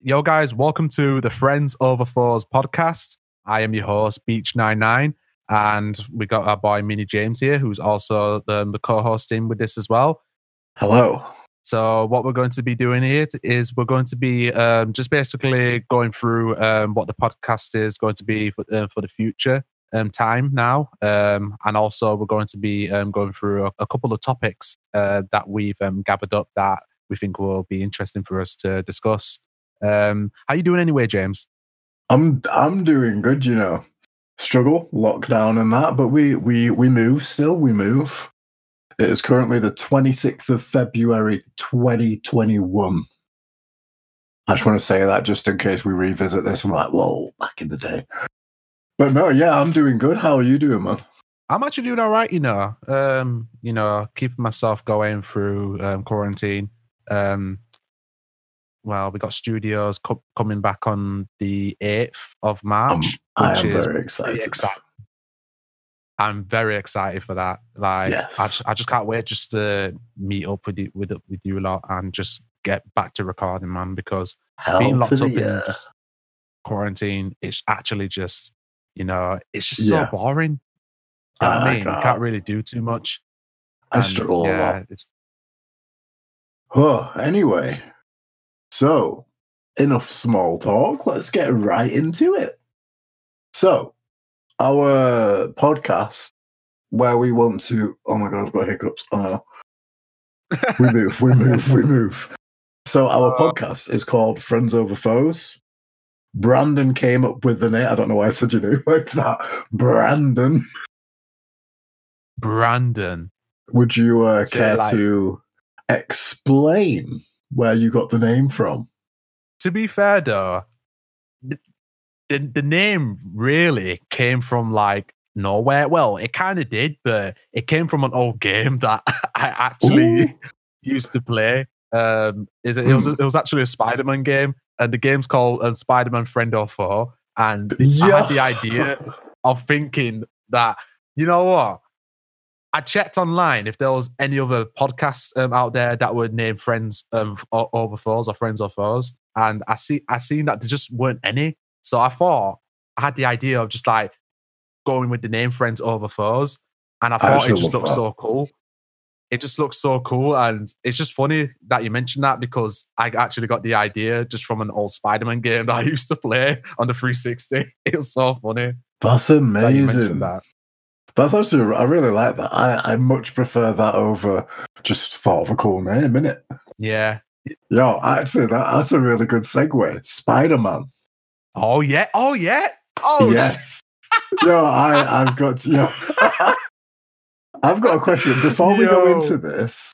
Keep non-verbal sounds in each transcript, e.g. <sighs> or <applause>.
Yo, guys, welcome to the Friends Over Foes podcast. I am your host, Beach99, and we got our boy Mini James here, who's also the, the co hosting with this as well. Hello. So, what we're going to be doing here is we're going to be um, just basically going through um, what the podcast is going to be for, uh, for the future um, time now. Um, and also, we're going to be um, going through a, a couple of topics uh, that we've um, gathered up that we think will be interesting for us to discuss. Um, how you doing anyway, James? I'm I'm doing good, you know. Struggle, lockdown and that, but we we we move still, we move. It is currently the 26th of February 2021. I just want to say that just in case we revisit this. I'm like, whoa, back in the day. But no, yeah, I'm doing good. How are you doing, man? I'm actually doing all right, you know. Um, you know, keeping myself going through um, quarantine. Um, well, we got studios co- coming back on the 8th of March. Um, I which am is very excited. I'm very excited for that. Like, Yes. I, just, I just can't wait just to meet up with you, with, with you lot and just get back to recording, man, because Hell being locked up in just quarantine, it's actually just, you know, it's just Yeah. so boring. You know I I mean? You can't- can't really do too much. I And, struggle a lot. yeah, Oh, anyway, so enough small talk. Let's get right into it. So, our podcast, where we want to. Oh my god, I've got hiccups. Oh, no. we <laughs> move, we move, we move. So, our Oh. podcast is called Friends Over Foes. Brandon came up with the name. I don't know why I said you knew <laughs> like that. Brandon, Brandon. would you uh, care like- to explain where you got the name from? To be fair though, the, the, the name really came from like nowhere. Well, it kind of did, but it came from an old game <laughs> that I actually Ooh. used to play. Um, it, it was it was actually a Spider-Man game, and the game's called uh, Spider-Man Friend or Foe. And I had the idea of thinking that you know what I checked online if there was any other podcasts um, out there that would name friends um, over foes or friends or foes, and I see I seen that there just weren't any. So I thought I had the idea of just like going with the name friends over foes, and I I thought it just looked that. so cool. It just looks so cool, and it's just funny that you mentioned that because I actually got the idea just from an old Spider-Man game that I <laughs> used to play on the 360. It was so funny That's amazing. mentioned that. That's actually, I really like that. I, I much prefer that over just thought of a cool name, innit? Yeah, Yo, actually, that, that's a really good segue. Spider Man. Oh yeah. Oh yeah. Oh yes. Yo, I, I've got, yo, <laughs> I've got a question. Before we go into this,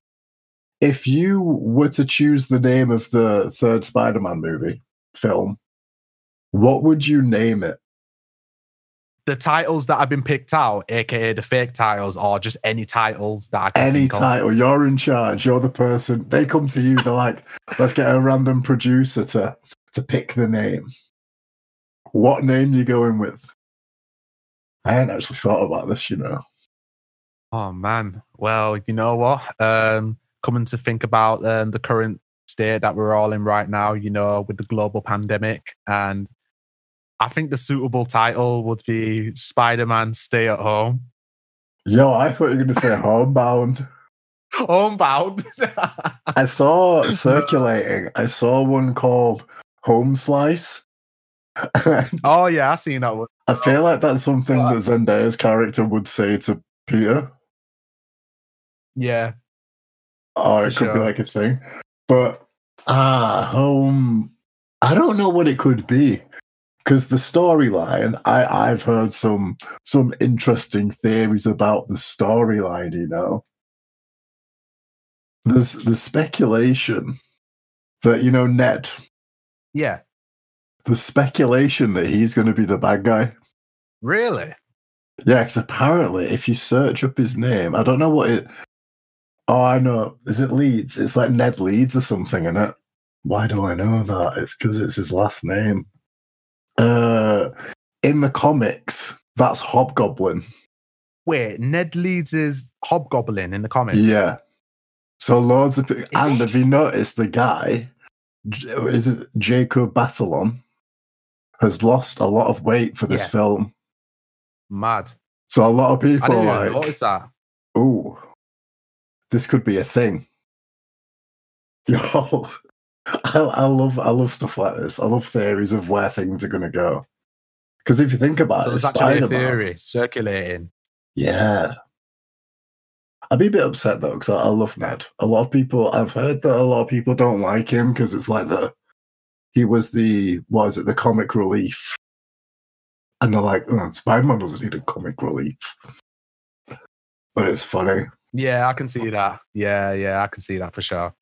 if you were to choose the name of the third Spider Man movie film, what would you name it? The titles that have been picked out, aka the fake titles, or just any titles that I can Any think of. title, you're in charge. You're the person. They come to you. They're like, "Let's get a random producer to to pick the name." What name you going with? I hadn't actually thought about this. You know. Oh man. Well, you know what? Um, coming to think about um, the current state that we're all in right now, you know, with the global pandemic, and I think the suitable title would be Spider-Man: Stay at Home. Yo, I thought you were going to say homebound. Homebound. <laughs> I saw circulating. I saw one called Home Slice. <laughs> oh yeah, I seen that one. I feel like that's something that Zendaya's character would say to Peter. Yeah. or it could be like a thing. But ah, home. I don't know what it could be because the storyline. I I've heard some some interesting theories about the storyline. You know, there's the speculation that you know Ned. Yeah. The speculation that he's going to be the bad guy. Really? Yeah, because apparently, if you search up his name, I don't know what it. Oh, I know. Is it Leeds? It's like Ned Leeds or something, is it? Why do I know that? It's because it's his last name. Uh, in the comics, that's Hobgoblin. Wait, Ned Leeds is Hobgoblin in the comics. Yeah. So loads of people. And he? have you noticed the guy is it Jacob Batalon has lost a lot of weight for this Yeah. film. Mad. So a lot of I people didn't are like, notice that. "Ooh, this could be a thing." <laughs> Yo, I, I love I love stuff like this. I love theories of where things are going to go. Because if you think about So it, there's actually a theory circulating. Yeah. I'd be a bit upset though, because I, I love Ned. A lot of people, I've heard that a lot of people don't like him because it's like the, he was the, what is it, the comic relief. And they're like, oh, Spider Man doesn't need a comic relief. But it's funny. Yeah, I can see that. Yeah, yeah, I can see that for sure.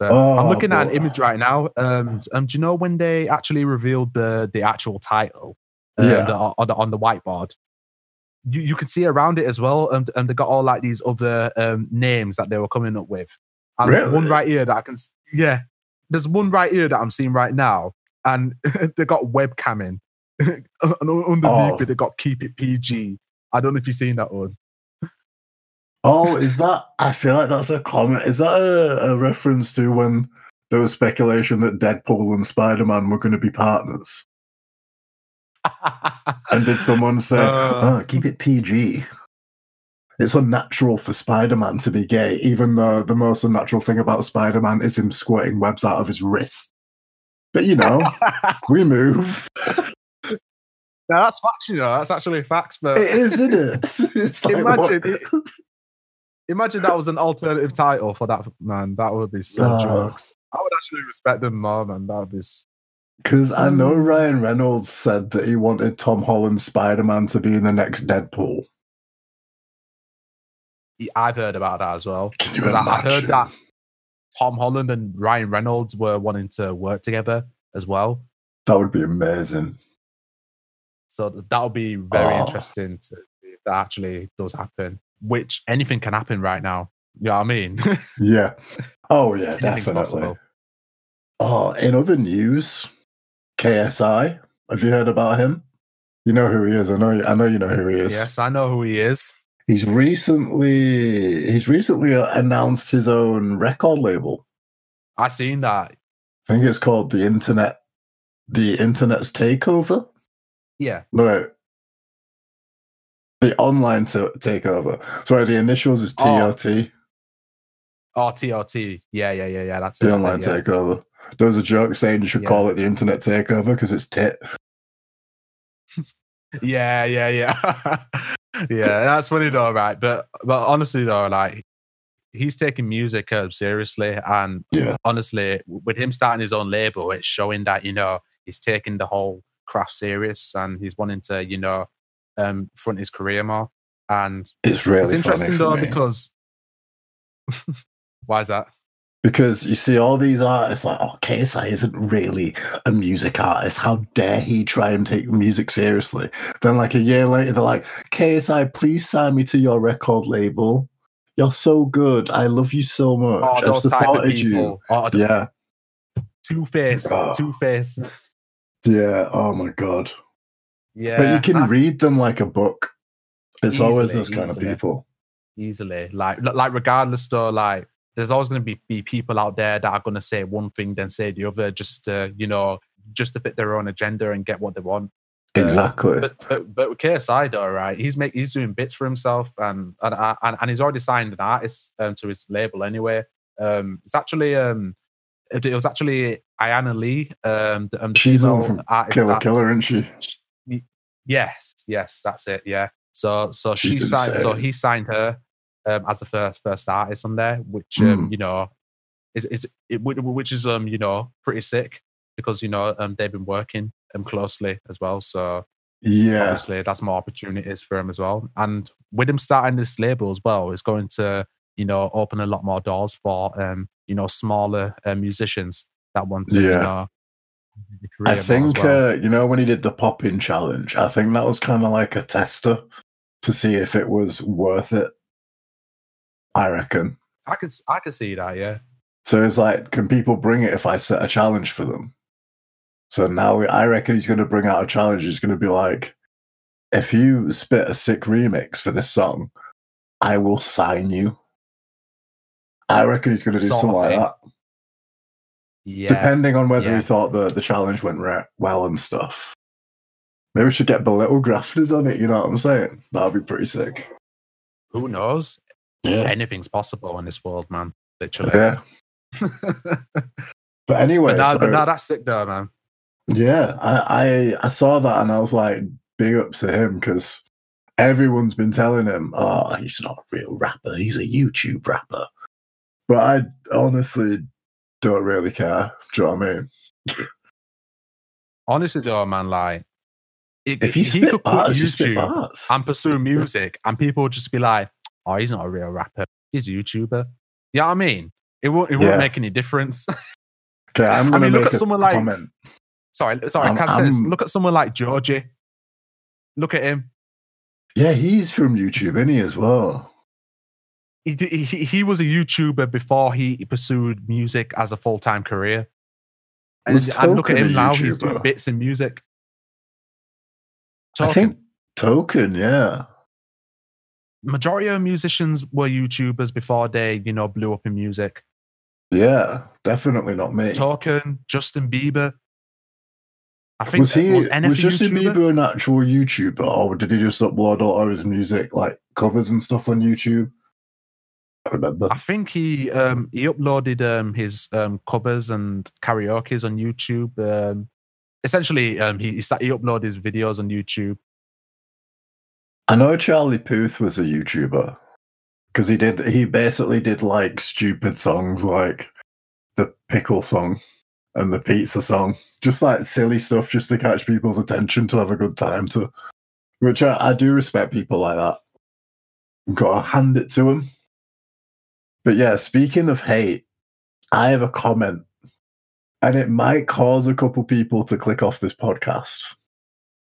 Oh, I'm looking at an image right now. Um, um, do you know when they actually revealed the the actual title? uh, Yeah. the- on the on the whiteboard. You you could see around it as well, and and they got all like these other um names that they were coming up with. And Really? one right here that I can, yeah, there's one right here that I'm seeing right now, and <laughs> they got webcamming, <laughs> and underneath Oh. it they got keep it PG. I don't know if you've seen that one. Oh, is that, I feel like that's a comment. Is that a, a reference to when there was speculation that Deadpool and Spider Man were going to be partners? And did someone say, Uh. oh, keep it PG? It's unnatural for Spider Man to be gay, even though the most unnatural thing about Spider Man is him squirting webs out of his wrist. But you know, <laughs> we move. No, that's facts, you know. That's actually facts. But It is, isn't it? <laughs> It's <laughs> like, imagine, it, imagine that was an alternative title for that man. That would be so Oh. jokes. I would actually respect them more, man. That would be. Because I know Mm. Ryan Reynolds said that he wanted Tom Holland's Spider Man to be in the next Deadpool. I've heard about that as well. Can you Because I, I heard that Tom Holland and Ryan Reynolds were wanting to work together as well. That would be amazing. So that would be very Oh. interesting to see if that actually does happen. Which anything can happen right now. You know what I mean? <laughs> Yeah. Oh, yeah, definitely. possible. Oh, in other news, KSI. Have you heard about him? You know who he is. I know. I know you know who he is. yes, I know who he is. He's recently he's recently announced his own record label. I seen that. I think it's called the Internet. The Internet's Takeover. Yeah. No, the online ta- takeover. Sorry, the initials is Oh, TOT. Oh. Yeah, yeah, yeah, yeah. That's it. the that's it, online yeah. takeover. There was a joke saying you should Yeah. call it the Internet Takeover because it's tit. <laughs> Yeah, yeah, yeah. <laughs> yeah, that's funny though, right? But but honestly though, like he's taking music um, seriously, and Yeah. honestly, with him starting his own label, it's showing that you know he's taking the whole craft serious, and he's wanting to you know um front his career more. And It's really it's interesting though me. because <laughs> why is that? Because you see all these artists like, oh, KSI isn't really a music artist. How dare he try and take music seriously? Then, like a year later, they're like, KSI, please sign me to your record label. You're so good. I love you so much. Oh, I've those type of supported you. Oh, Yeah, Two Face, Oh. Two Face. yeah. Oh my god. Yeah, but you can I- read them like a book. It's always Easily, those kind easily. of people. easily. Like, like regardless, though, like there's always going to be, be people out there that are going to say one thing, then say the other, just to you know, just to fit their own agenda and get what they want. Uh, Exactly. But but, but with KSI, though, right? He's make he's doing bits for himself, and and and, and he's already signed an artist um, to his label anyway. Um, it's actually um, it, it was actually Ayana Lee, um, the, um, the She's the one female from artist Killer that- Killer, isn't she? Yes, yes, that's it. Yeah. So so she She's signed. So he signed her um, as the first first artist on there, which um, Mm. you know is is it, which is um you know pretty sick because you know um they've been working um closely as well. So Yeah. obviously that's more opportunities for him as well. And with him starting this label as well, it's going to you know open a lot more doors for um you know smaller uh, musicians that want to you Yeah. know. I career more as think well. uh, you know when he did the pop in challenge. I think that was kind of like a tester to see if it was worth it. I reckon. I could I could see that. Yeah. So it's like, can people bring it if I set a challenge for them? So now I reckon he's going to bring out a challenge. He's going to be like, if you spit a sick remix for this song, I will sign you. I reckon he's going to do something like that. Yeah. depending on whether yeah. he thought the, the challenge went re- well and stuff. Maybe we should get belittle grafters on it, you know what I'm saying? That'd be pretty sick. Who knows? Yeah. Anything's possible in this world, man. Literally. Yeah. but, <laughs> But anyway, now, so- but now that's sick though, man. Yeah, I, I I saw that and I was like, big ups to him because everyone's been telling him, oh, he's not a real rapper, he's a YouTube rapper. But I honestly don't really care. Do you know what I mean? Honestly, though, man, like it, If you he could quit bars, YouTube bars. and pursue music, and people would just be like, "Oh, he's not a real rapper. He's a YouTuber." You know what I mean? It won't. It won't Yeah. make any difference. <laughs> Okay, I'm gonna mean, look at someone like- comment. sorry, sorry. I'm- can I say this? I'm- Look at someone like Georgie. Look at him. Yeah, he's from YouTube, isn't he, as well? He, he he was a YouTuber before he pursued music as a full time career. And, look at him now; he's doing bits in music. I think Token, yeah. majority of musicians were YouTubers before they, you know, blew up in music. Yeah, definitely not me. Token, Justin Bieber. I think was he was was, Justin YouTuber? Bieber an actual YouTuber, or did he just upload all of his music, like covers and stuff, on YouTube? I remember. I think he um he uploaded um his um covers and karaoke's on YouTube. Um essentially um he he, he uploaded his videos on YouTube. I know Charlie Puth was a YouTuber because he did. He basically did like stupid songs, like the pickle song and the pizza song, just like silly stuff, just to catch people's attention to have a good time. To which I, I do respect people like that. Got to hand it to him. But yeah, speaking of hate, I have a comment, and it might cause a couple people to click off this podcast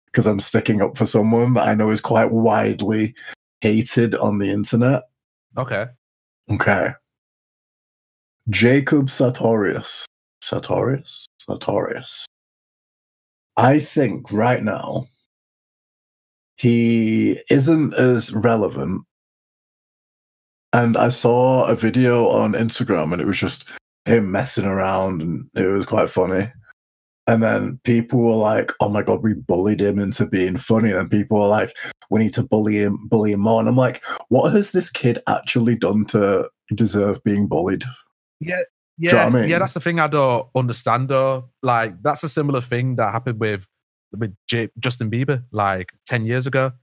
because I'm sticking up for someone that I know is quite widely hated on the internet. Okay. Okay. Jacob Sartorius. Sartorius? Sartorius. I think right now he isn't as relevant. And I saw a video on Instagram and it was just him messing around and it was quite funny. And then people were like, "Oh my god, we bullied him into being funny." And people were like, "We need to bully him, bully him more." And I'm like, "What has this kid actually done to deserve being bullied?" Yeah. you know Yeah, I mean? yeah, that's the thing I don't understand though. Like that's a similar thing that happened with with J- Justin Bieber like 10 years ago.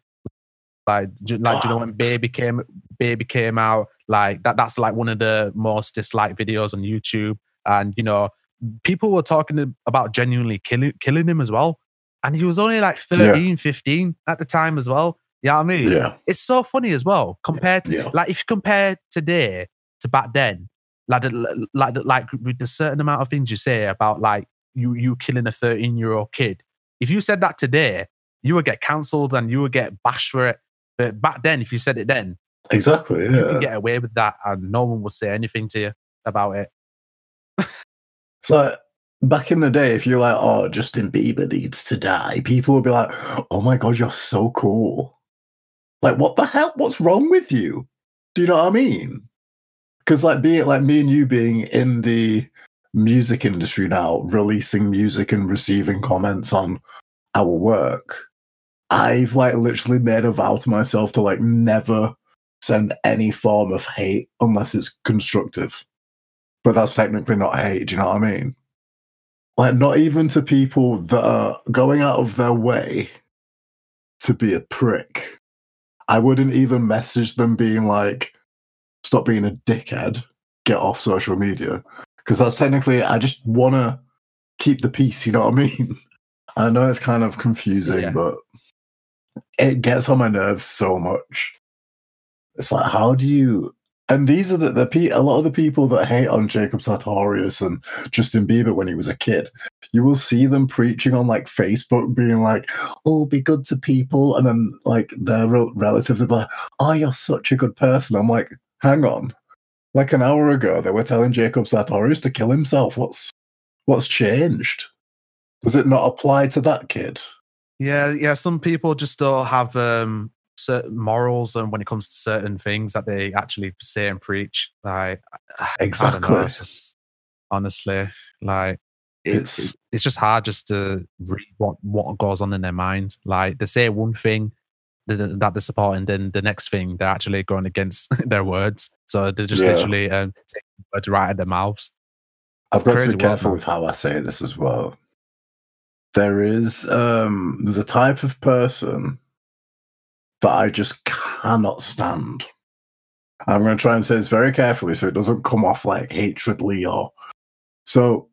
Like, do, like, do you know when Baby came Baby came out? Like that that's like one of the most disliked videos on YouTube. And you know, people were talking about genuinely killing killing him as well. And he was only like 13, 15 at the time as well. Yeah, you know what I mean? Yeah, it's so funny as well compared to Yeah. like if you compare today to back then like like like with the certain amount of things you say about like you you killing a 13 year old kid if you said that today you would get cancelled and you would get bashed for it but back then if you said it then exactly. you can get away with that and no one would say anything to you about it So back in the day, if you're like, "Oh, Justin Bieber needs to die," people would be like, "Oh my god, you're so cool!" Like, what the hell? What's wrong with you? Do you know what I mean? Because like being like me and you being in the music industry now, releasing music and receiving comments on our work, I've like literally made a vow to myself to like never send any form of hate unless it's constructive. But that's technically not hate, do you know what I mean? Like not even to people that are going out of their way to be a prick. I wouldn't even message them being like, stop being a dickhead, get off social media. Because that's technically, I just want to keep the peace, you know what I mean? <laughs> I know it's kind of confusing, Yeah. but it gets on my nerves so much. It's like, how do you. And these are the, the pe- a lot of the people that hate on Jacob Sartorius and Justin Bieber when he was a kid. You will see them preaching on like Facebook, being like, "Oh, be good to people," and then like their rel- relatives are like, "Oh, you're such a good person." I'm like, "Hang on." Like an hour ago, they were telling Jacob Sartorius to kill himself. What's what's changed? Does it not apply to that kid? Yeah yeah some people just don't have um certain morals and when it comes to certain things that they actually say and preach like don't know, Exactly. just honestly Like it's It's- it's just hard just to read what what goes on in their mind. Like they say one thing th- th- that they're supporting, then the next thing they're actually going against <laughs> their words. So they're just Yeah. literally um, taking words right out their mouths. I've got to be careful man. with how I say this as well. There is um there's a type of person that I just cannot stand. I'm going to try and say this very carefully so it doesn't come off like hatredly or so.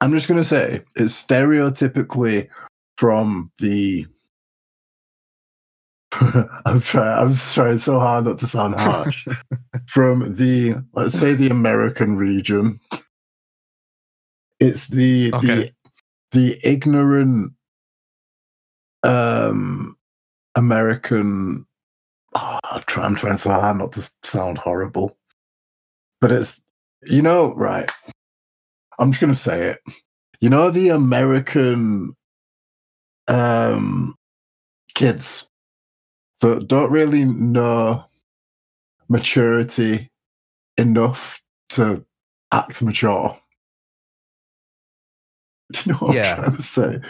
I'm just going to say it's stereotypically from the. <laughs> I'm trying. I'm trying so hard not to sound harsh. <laughs> from the let's say the American region. It's the Okay. the the ignorant um American oh, I'm try- I'm trying so hard not to sound horrible. But it's you know, right. I'm just gonna say it. You know the American um kids that don't really know maturity enough to act mature. Do <laughs> you know what Yeah. I'm trying to say?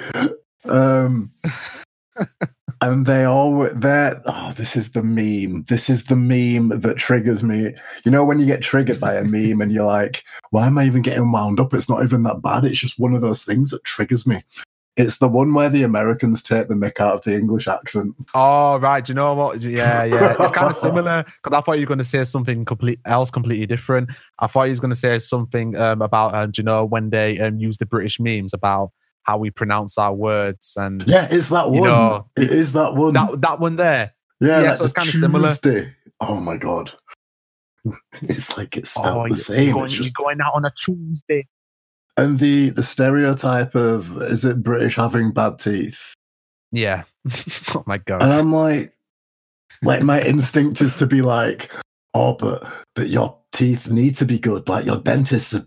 Um, <laughs> and they all they're oh, this is the meme. This is the meme that triggers me. You know when you get triggered by a meme and you're like, why am I even getting wound up? It's not even that bad. It's just one of those things that triggers me. It's the one where the Americans take the mick out of the English accent. Oh right, do you know what? Yeah, yeah, it's kind of <laughs> similar because I thought you were going to say something complete else, completely different. I thought you was going to say something um, about, um, do you know, when they um, use the British memes about how we pronounce our words and Yeah, it's that You one. know, it is that one. that that one there. yeah, yeah, like so it's kinda similar. Oh my god. <laughs> It's like it's spelled Oh, the same. going, It's you're going out on a Tuesday. And the the stereotype of is it British having bad teeth? Yeah. <laughs> oh my god. And I'm like, like my instinct is to be like, oh, but but your teeth need to be good. Like your dentists are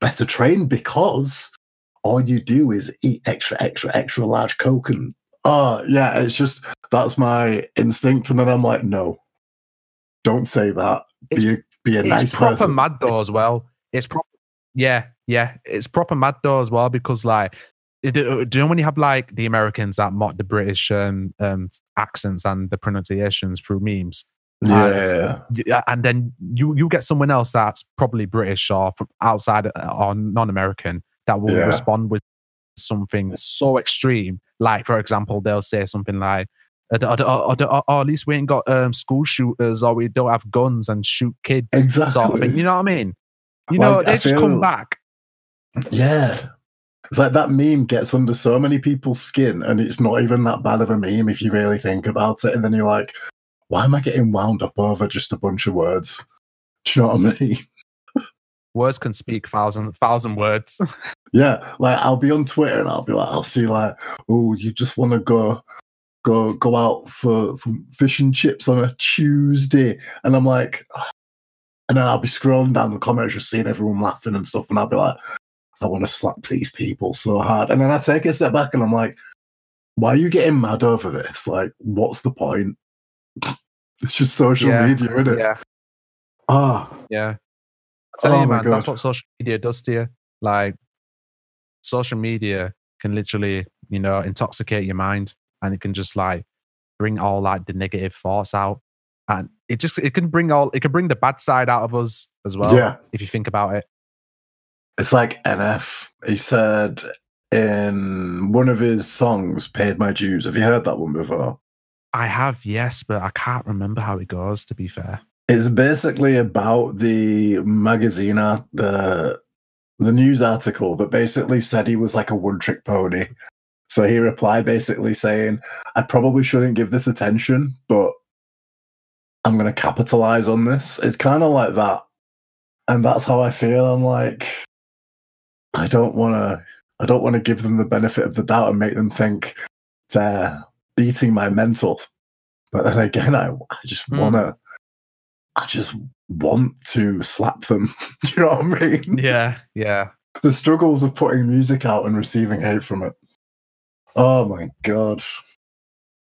better trained because all you do is eat extra, extra, extra large coke and oh yeah, it's just that's my instinct. And then I'm like, no, don't say that. It's- be a, be a it's nice proper person. mad though as well. It's proper. Yeah, yeah. It's proper mad though as well because like, do do you know when you have like the Americans that mock the British um, um accents and the pronunciations through memes, yeah, Y- and then you you get someone else that's probably British or from outside uh, or non-American that will Yeah. respond with something so extreme. Like for example, they'll say something like. "Uh, uh, uh, uh, uh, uh, at least we ain't got um, school shooters, or we don't have guns and shoot kids, sort of thing. You know what I mean? You Like, know, I they just come back. Yeah. It's like that meme gets under so many people's skin, and it's not even that bad of a meme if you really think about it. And then you're like, why am I getting wound up over just a bunch of words? <laughs> Do you know what I mean? Words can speak thousand thousand words. <laughs> Yeah, like I'll be on Twitter and I'll be like, I'll see like, oh, you just want to go, go, go out for, for fish and chips on a Tuesday, and I'm like, <sighs> and then I'll be scrolling down the comments, just seeing everyone laughing and stuff, and I'll be like, I want to slap these people so hard, and then I take a step back and I'm like, why are you getting mad over this? Like, what's the point? <laughs> It's just social Yeah, media, isn't it? yeah, Ah, yeah. I tell Oh you, man, that's what social media does to you. Like, social media can literally, you know, intoxicate your mind, and it can just like bring all like the negative thoughts out, and it just it can bring all it can bring the bad side out of us as well. yeah. if you think about it. It's like NF. He said in one of his songs, Paid My Dues. Have you heard that one before? I have, yes, but I can't remember how it goes. To be fair, It's basically about the magazine, art- the the news article that basically said he was like a one trick pony. So he replied basically saying, I probably shouldn't give this attention, but I'm going to capitalize on this. It's kind of like that. And that's how I feel. I'm like, I don't want to. I don't want to give them the benefit of the doubt and make them think they're beating my mental. But then again, I, I just Hmm. want to. I just want to slap them. <laughs> Do you know what I mean? yeah, yeah. The struggles of putting music out and receiving hate from it. Oh my god!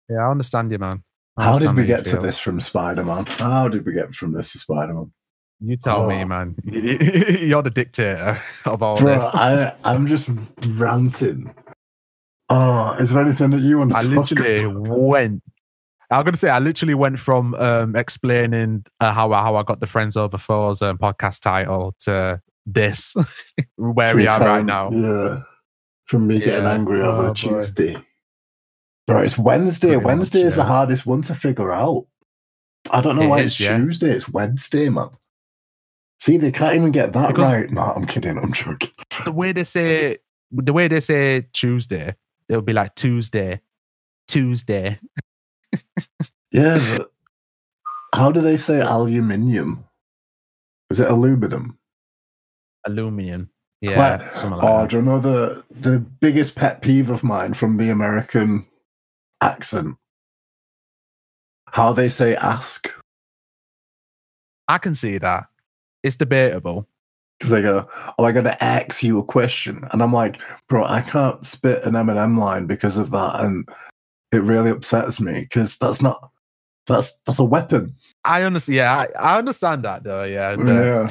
Yeah, I understand you, man. I How did we get to this from Spider Man? How did we get from this to Spider Man? You tell me, Oh. man. <laughs> You're the dictator of all Bro, this. I, I'm just ranting. Oh, is there anything that you want to I literally about? went. I'm gonna say I literally went from um, explaining uh, how I, how I got the Friends Over Foes um, podcast title to this, <laughs> where To we are right now. Yeah. From me getting angry over Oh, boy. Tuesday. Bro, it's Wednesday. Pretty much, Wednesday is the hardest one to figure out. I don't know It why is, it's yeah. Tuesday. It's Wednesday, man. See, they can't even get that Because- right. No, I'm kidding. I'm joking. The way they say, the way they say Tuesday, it'll be like Tuesday, Tuesday. Yeah, but how do they say aluminium? Is it aluminum? Aluminium. Yeah, Like, something like oh, do you know the the biggest pet peeve of mine from the American accent? How they say ask. I can see that. It's debatable. Because they go, Oh, I gotta ask you a question. And I'm like, bro, I can't spit an Eminem line because of that. And it really upsets me because that's not that's that's a weapon. I understand. Yeah, I, I understand that though. Yeah, and, uh,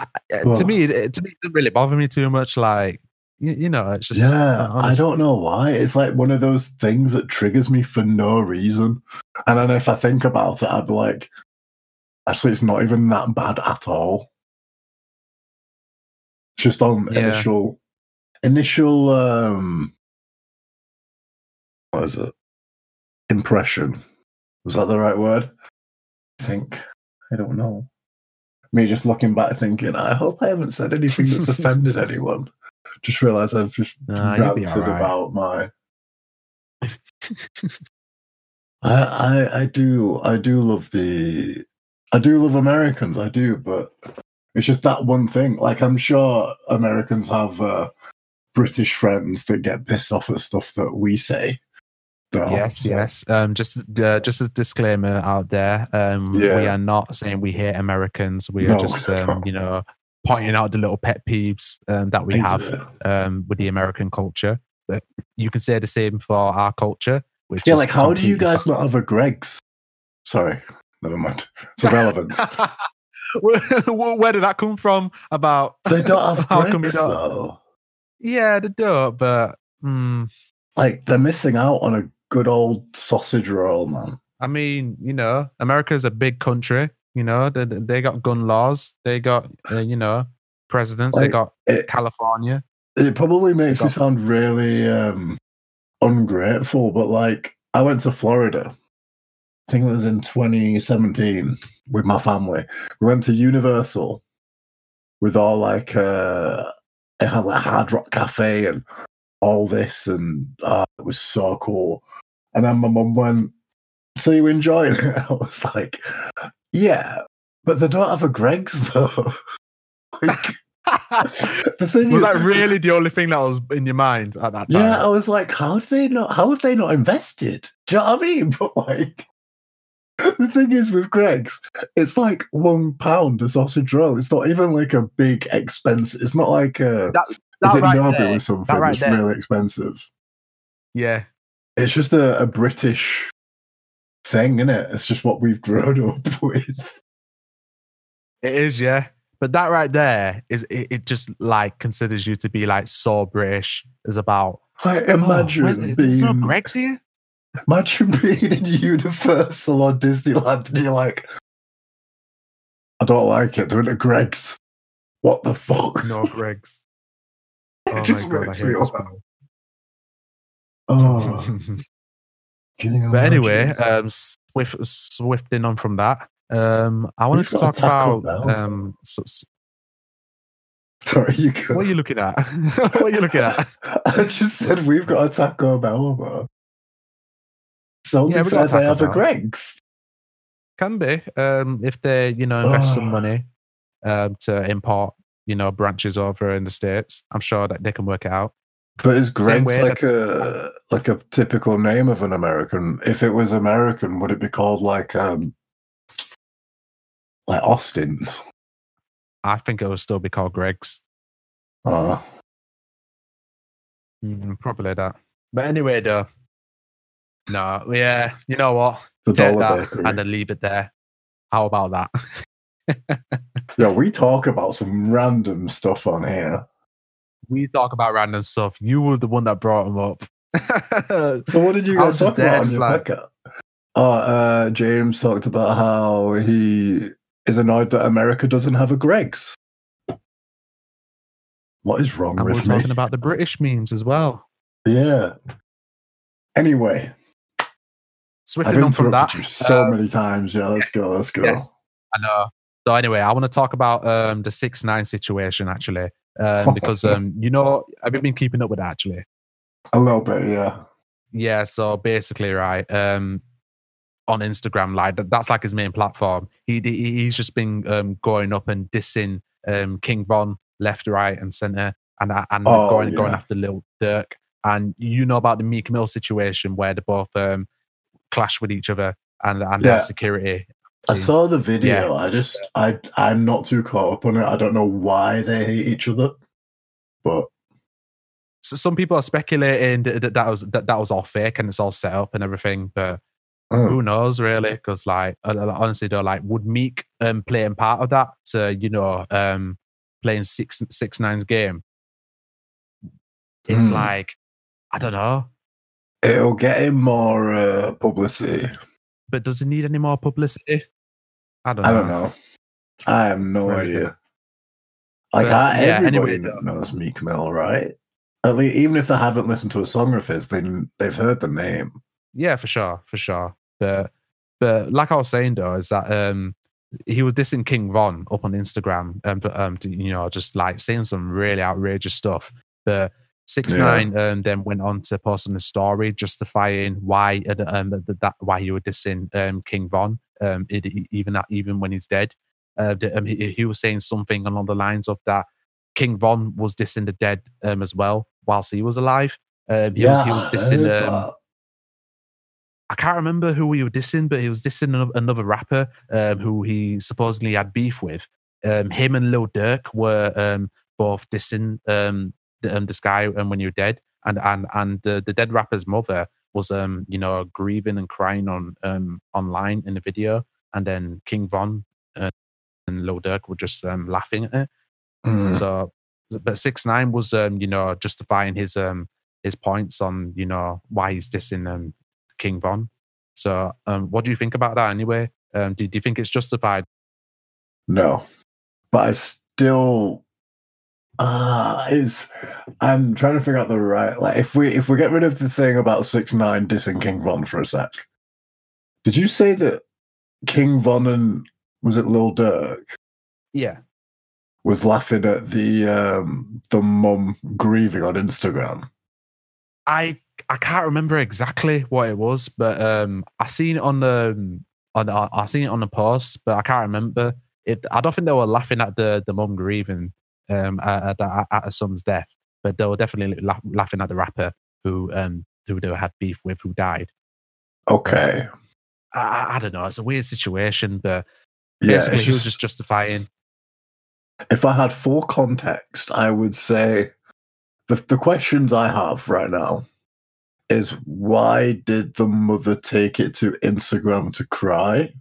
Yeah. uh, to me, it, to me, it doesn't really bother me too much. Like, you, you know, it's just Yeah, I don't know why. It's like one of those things that triggers me for no reason. And then if I think about it, I'd be like, actually, it's not even that bad at all. Just on Yeah. initial, initial, um, what is it? Impression. Was that the right word? I think. I don't know. Me just looking back thinking, I hope I haven't said anything that's <laughs> offended anyone. Just realised I've just Nah, ranted alright. about my. <laughs> I, I I do I do love the I do love Americans I do but it's just that one thing like I'm sure Americans have uh, British friends that get pissed off at stuff that we say. that Yes, yes. Um, just uh, just a disclaimer out there. Um, we are not saying we hate Americans. We are No. just <laughs> um, you know pointing out the little pet peeves um, that we have um, with the American culture. But you can say the same for our culture. Which Yeah, like how do you guys not have a Greggs? Sorry, never mind. It's irrelevant. <laughs> where, where did that come from? About they don't have <laughs> How come don't? though. yeah, they do, but mm, Like they're missing out on a good old sausage roll, man. I mean, you know, America's a big country. You know, they they got gun laws. They got uh, you know presidents. they got it- California. It probably makes me sound really um, ungrateful, but like I went to Florida. I think it was in 2017 with my family. We went to Universal with all like uh, it had like Hard Rock Cafe and all this, and uh, it was so cool. And then my mum went, "So you enjoying it?" <laughs> I was like, "Yeah, but they don't have a Greggs <laughs> though." like, <laughs> the thing was is, that really the only thing that was in your mind at that time? Yeah, I was like, how do they not? How have they not invested? Do you know what I mean? But like, the thing is with Greggs, it's like one pound a sausage roll. It's not even like a big expense. It's not like uh, a That- is that it right Nobu there- or something? right It's there. really expensive. yeah. It's just a, a British thing, is it? It's just what we've grown up <laughs> with. It is, yeah. But that right there is it, it just like considers you to be like so British. Is about Like, oh, imagine where's- there's no being, Greggs here. Imagine being in Universal or Disneyland and you're like, I don't like it. They're in a Greggs. What the fuck? No Greggs. <laughs> Oh my just god, makes hate me this Oh, <laughs> but anyway, um, swift, swifting on from that, um, I wanted to talk about um, so, so- sorry, you go. what are you looking at? <laughs> what are you looking at? I just said we've got a Taco Bell, bro. It's only Yeah, we fair got a they have a Greggs. Can be um, if they, you know, invest some Oh. money um, to import, you know, branches over in the states. I'm sure that they can work it out. But is Greggs way like a like a typical name of an American? If it was American, would it be called like um like Austin's? I think it would still be called Greggs. Uh, Mm, probably that. But anyway, though, no, yeah, you know what? the Take Dollar that Bakery. and then leave it there. How about that? <laughs> yeah, we talk about some random stuff on here. We talk about random stuff. You were the one that brought them up. <laughs> so what did you guys talk about on your like, Oh, uh, James talked about how he is annoyed that America doesn't have a Greggs. What is wrong and with we're me? talking about the British memes as well. Yeah. Anyway, switching on from that, you so uh, many times. Yeah, let's go. Let's go. Yes, I know. So anyway, I want to talk about um, the six nine situation actually, um, <laughs> because um, you know, have you been keeping up with that actually? A little bit, yeah. Yeah. So basically, right. Um, on Instagram, like that's like his main platform. He he's just been um, going up and dissing um, King Von left, right, and center, and and oh, going yeah. going after Lil Durk. And you know about the Meek Mill situation where they both um, clash with each other and and yeah. security. I saw the video. Yeah. I just I I'm not too caught up on it. I don't know why they hate each other, but so some people are speculating that, that, was that, that was all fake and it's all set up and everything, but Oh. Who knows, really? Because, like, honestly, though, like, would Meek um, playing part of that to, you know, um, playing six six nine's game? It's mm. like, I don't know. It'll get him more uh, publicity. But does he need any more publicity? I don't know. I don't know. I have no really? idea. Like, but, I, yeah, everybody anyway, knows Meek Mill, right? At least, even if they haven't listened to a song of his, they, they've heard the name. Yeah, for sure, for sure. But but like I was saying though, is that um he was dissing King Von up on Instagram and um you know just like saying some really outrageous stuff. But six yeah. nine um, then went on to post on the story justifying why um that why he was dissing um King Von um it, even that even when he's dead. Uh, um, he, he was saying something along the lines of that King Von was dissing the dead um as well whilst he was alive. Um, he yeah, was he was dissing um, I can't remember who he was dissing, but he was dissing another rapper um, who he supposedly had beef with. Um, him and Lil Durk were um, both dissing um, the, um, this guy um, when you're dead, and and and the, the dead rapper's mother was um you know grieving and crying on um online in the video, and then King Von uh, and Lil Durk were just um laughing at it. Mm. So, but six nine was um you know justifying his um his points on you know why he's dissing um King Von. So, um, what do you think about that anyway? Um, do, do you think it's justified? No, but I still uh is I'm trying to figure out the right like if we if we get rid of the thing about six nine dissing King Von for a sec. Did you say that King Von and was it Lil Durk? Yeah. Was laughing at the um the mum grieving on Instagram. I I can't remember exactly what it was, but um, I seen it on the on I, I seen it on the post, but I can't remember. It, I don't think they were laughing at the the mum grieving um, at, at, at her son's death, but they were definitely la- laughing at the rapper who um who they had beef with who died. Okay. I, I don't know. It's a weird situation, but basically yeah, he was just justifying. If I had full context, I would say the the questions I have right now is why did the mother take it to Instagram to cry?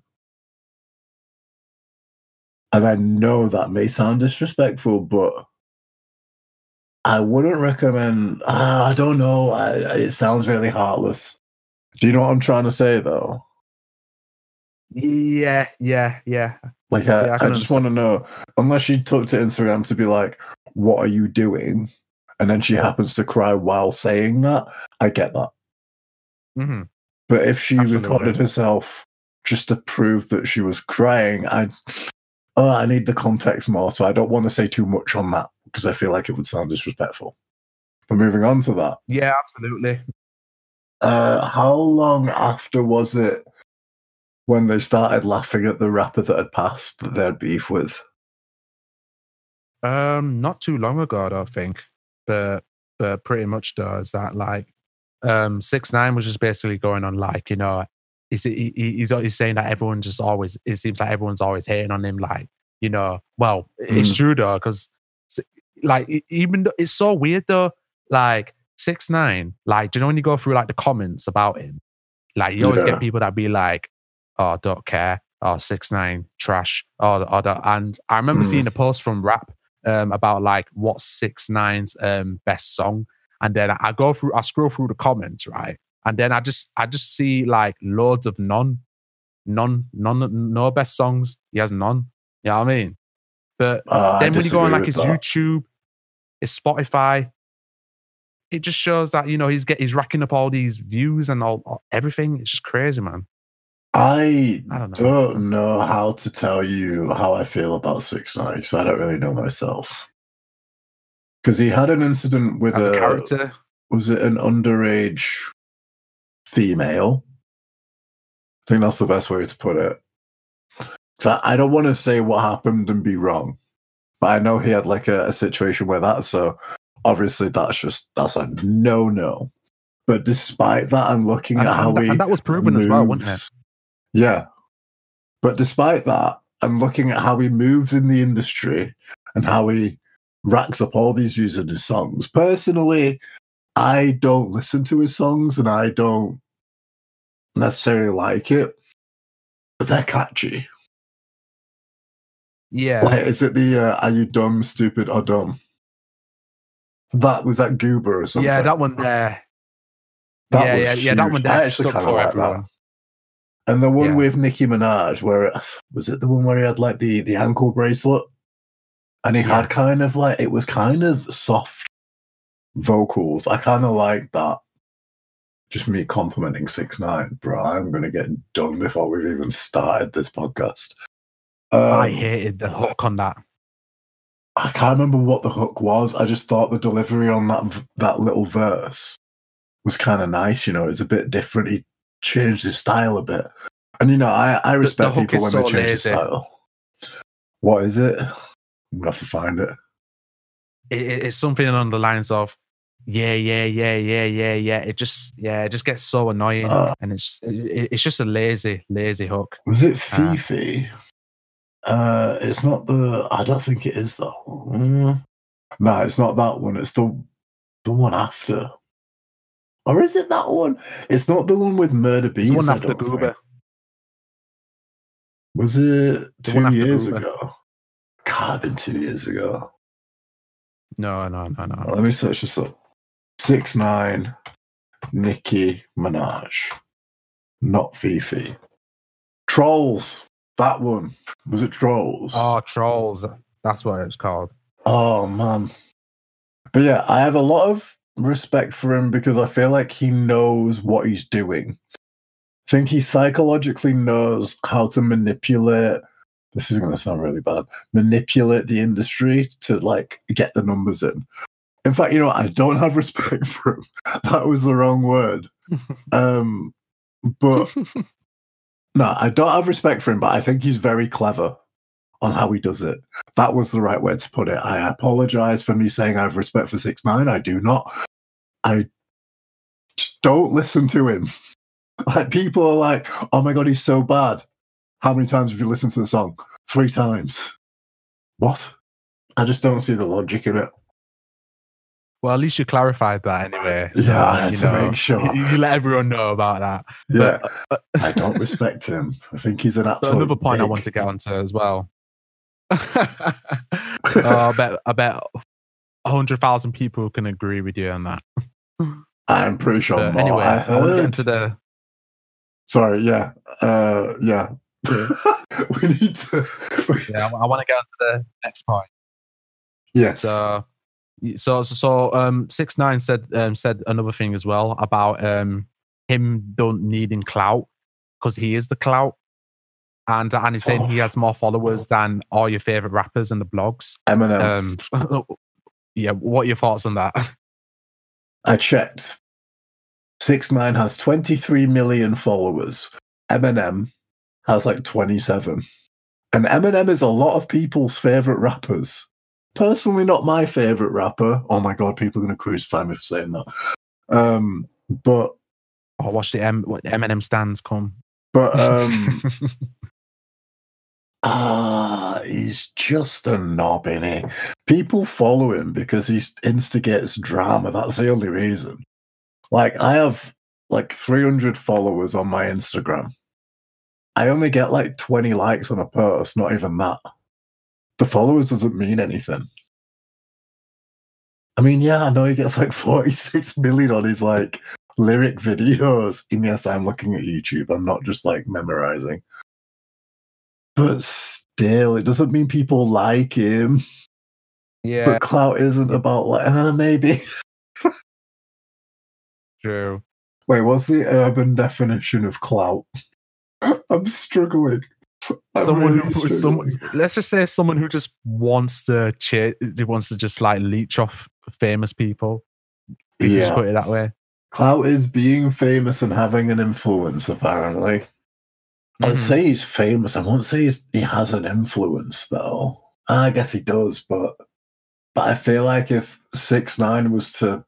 And I know that may sound disrespectful, but I wouldn't recommend. Uh, I don't know. I, it sounds really heartless. Do you know what I'm trying to say, though? Yeah, yeah, yeah. Like, I, yeah, I, I just want to know. Unless she took to Instagram to be like, "What are you doing?" and then she happens to cry while saying that, I get that. Mm-hmm. But if she Absolutely. recorded herself just to prove that she was crying, I oh, I need the context more, so I don't want to say too much on that because I feel like it would sound disrespectful. But moving on to that, yeah, absolutely. Uh, how long after was it when they started laughing at the rapper that had passed that they had beef with? Um, not too long ago, I don't think but but pretty much does that like um six nine was just basically going on like you know he's he, he's he's saying that everyone just always it seems like everyone's always hating on him like you know well mm. it's true though because like even though it's so weird though like six nine like do you know when you go through like the comments about him like you always yeah. get people that be like oh don't care oh six nine trash or, or the, and I remember Mm. seeing a post from Rap um, about like what's six nine's um, best song, and then I go through I scroll through the comments right, and then I just I just see like loads of none, none, none, no best songs. He has none. You know what I mean? But Uh, then when you go on like his that. YouTube, his Spotify, it just shows that you know he's get he's racking up all these views and all, all- everything. It's just crazy, man. I I don't know. don't know how to tell you how I feel about Six Nine because I don't really know myself. Because he had an incident with a a, character, was it an underage female? I think that's the best way to put it. So I, don't want to say what happened and be wrong, but I know he had like a, a situation where that. So obviously that's just that's a no no. But despite that, I'm looking and, at how and, he and that was proven as well, wasn't it? Yeah. But despite that, I'm looking at how he moves in the industry and how he racks up all these views in his songs. Personally, I don't listen to his songs and I don't necessarily like it. But they're catchy. Yeah, Like, is it the uh, Are You Dumb, Stupid, or Dumb? That was that Gooba or something. yeah, that one there. That yeah, was yeah, yeah. That huge. one there stuck for like that. everyone. And the one Yeah. with Nicki Minaj, where it, was it the one where he had like the the ankle bracelet, and he Yeah. had kind of like it was kind of soft vocals. I kind of like that. Just me complimenting Six Nine, bro. I'm gonna get done before we've even started this podcast. Um, I hated the hook on that. I can't remember what the hook was. I just thought the delivery on that that little verse was kind of nice. You know, it's a bit different. He changed his style a bit, and you know, I I respect hook people is when they change lazy. the style. What is it? I'm gonna have to find it. It, it- it's something along the lines of, yeah, yeah, yeah, yeah, yeah, yeah. It just, yeah, it just gets so annoying, Uh. and it's it, it's just a lazy, lazy hook. Was it Ah. FEFE? Uh, it's not the. I don't think it is though. one. No, it's not that one. It's the the one after. Or is it that one? It's not the one with Murda Beatz. It's the one after. Gooba. Was it two years Gooba. ago? Can't have been two years ago. No, no, no, no. Let me search this up. Six nine, Nicki Minaj, not FEFE. Trolls. That one was it. Trolls. Oh, trolls. That's what it's called. Oh man. But yeah, I have a lot of respect for him because I feel like he knows what he's doing. I think he psychologically knows how to manipulate this is gonna sound really bad. Manipulate the industry to like get the numbers in. In fact, you know. I don't have respect for him. <laughs> That was the wrong word. <laughs> Um but <laughs> no, I don't have respect for him, but I think he's very clever on how he does it. That was the right way to put it. I apologize for me saying I have respect for Six Nine. I do not. I don't listen to him. Like people are like, "Oh my god, he's so bad." How many times have you listened to the song? Three times. What? I just don't see the logic in it. Well, at least you clarified that anyway. So, Yeah, I had you to know, make sure. You, you let everyone know about that. Yeah, But, <laughs> I don't respect him. I think he's an absolute. another point I want to get onto as well. <laughs> oh, I bet I bet hundred thousand people can agree with you on that. I'm pretty sure. But anyway, I I, want to get heard- into the Sorry, yeah, uh, yeah. <laughs> we need to. yeah. I want to get onto the next point. Yes. So, so, so, so um, six nine said um, said another thing as well about um him don't needing clout because he is the clout, and and he's saying he has more followers than all your favorite rappers and the blogs. Eminem. Um, <laughs> yeah, what are your thoughts on that? <laughs> I checked. Six Nine has 23 million followers. Eminem has like 27. And Eminem is a lot of people's favorite rappers. Personally, not my favorite rapper. Oh my god, people are going to crucify me for saying that. Um, but Oh, watch the M Eminem stands come. but um, <laughs> ah, he's just a knob, innit? People follow him because he instigates drama. That's the only reason. Like I have like 300 followers on my Instagram. I only get like 20 likes on a post, not even that. The followers doesn't mean anything. I mean, yeah, I know he gets like <laughs> 46 million on his like lyric videos. And yes, I'm looking at YouTube. I'm not just like memorizing. But still, it doesn't mean people like him. Yeah, But clout isn't about like, uh, maybe. <laughs> true. Wait, what's the urban definition of clout? <laughs> I'm struggling. Someone really who some, struggling. let's just say someone who just wants to who wants to just like leech off famous people. Can just Yeah. put it that way. Clout is being famous and having an influence, apparently. I'd Mhm. say he's famous. I won't say he's, he has an influence, though. I guess he does, but but I feel like if Six Nine was to